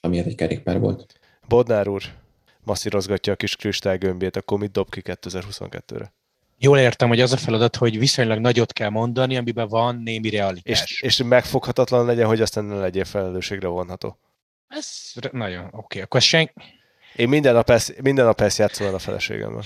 amiért egy kerékpár volt. Bodnár úr masszírozgatja a kis kristálygömbét, akkor mit dob ki 2022-re? Jól értem, hogy az a feladat, hogy viszonylag nagyot kell mondani, amiben van némi realitás. És, és megfoghatatlan legyen, hogy aztán ne legyél felelősségre vonható. Ez nagyon oké. Okay. Akkor sen... Én minden nap, ezt, minden nap ezt játszom a feleségemmel.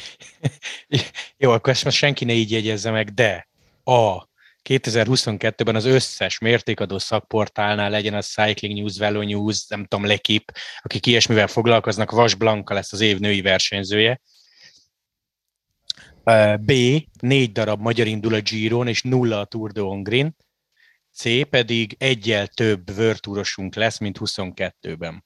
Jó, akkor ezt most senki ne így jegyezze meg, de a 2022-ben az összes mértékadó szakportálnál legyen a Cycling News, Velo News, nem tudom, Lekip, akik ilyesmivel foglalkoznak, Vas Blanka lesz az év női versenyzője. B. Négy darab magyar indul a Giron, és nulla a Tour de Hongrin. C. pedig egyel több vörtúrosunk lesz, mint 22-ben.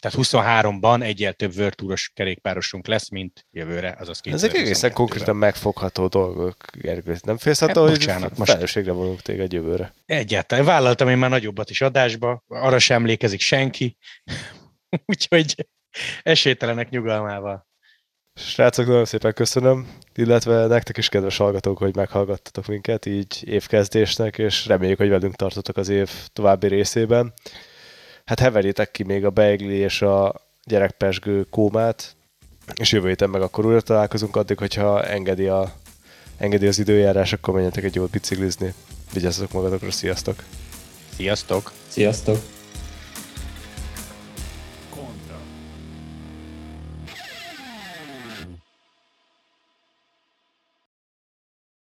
Tehát 23-ban egyel több Touros kerékpárosunk lesz, mint jövőre, azaz Ezek egészen konkrétan megfogható dolgok, Gergő. Nem félsz Hát attól, hogy bocsánat, most- felelősségre vonunk téged jövőre. Egyáltalán. Vállaltam én már nagyobbat is adásba, arra sem emlékezik senki, úgyhogy esélytelenek nyugalmával. Srácok, nagyon szépen köszönöm, illetve nektek is kedves hallgatók, hogy meghallgattatok minket így évkezdésnek, és reméljük, hogy velünk tartotok az év további részében. Hát heverjétek ki még a beigli és a gyerekpesgő kómát, és jövő héten meg akkor újra találkozunk, addig, hogyha engedi, a, engedi az időjárás, akkor menjetek egy jót biciklizni. Vigyázzatok magatokra, sziasztok! Sziasztok! Sziasztok!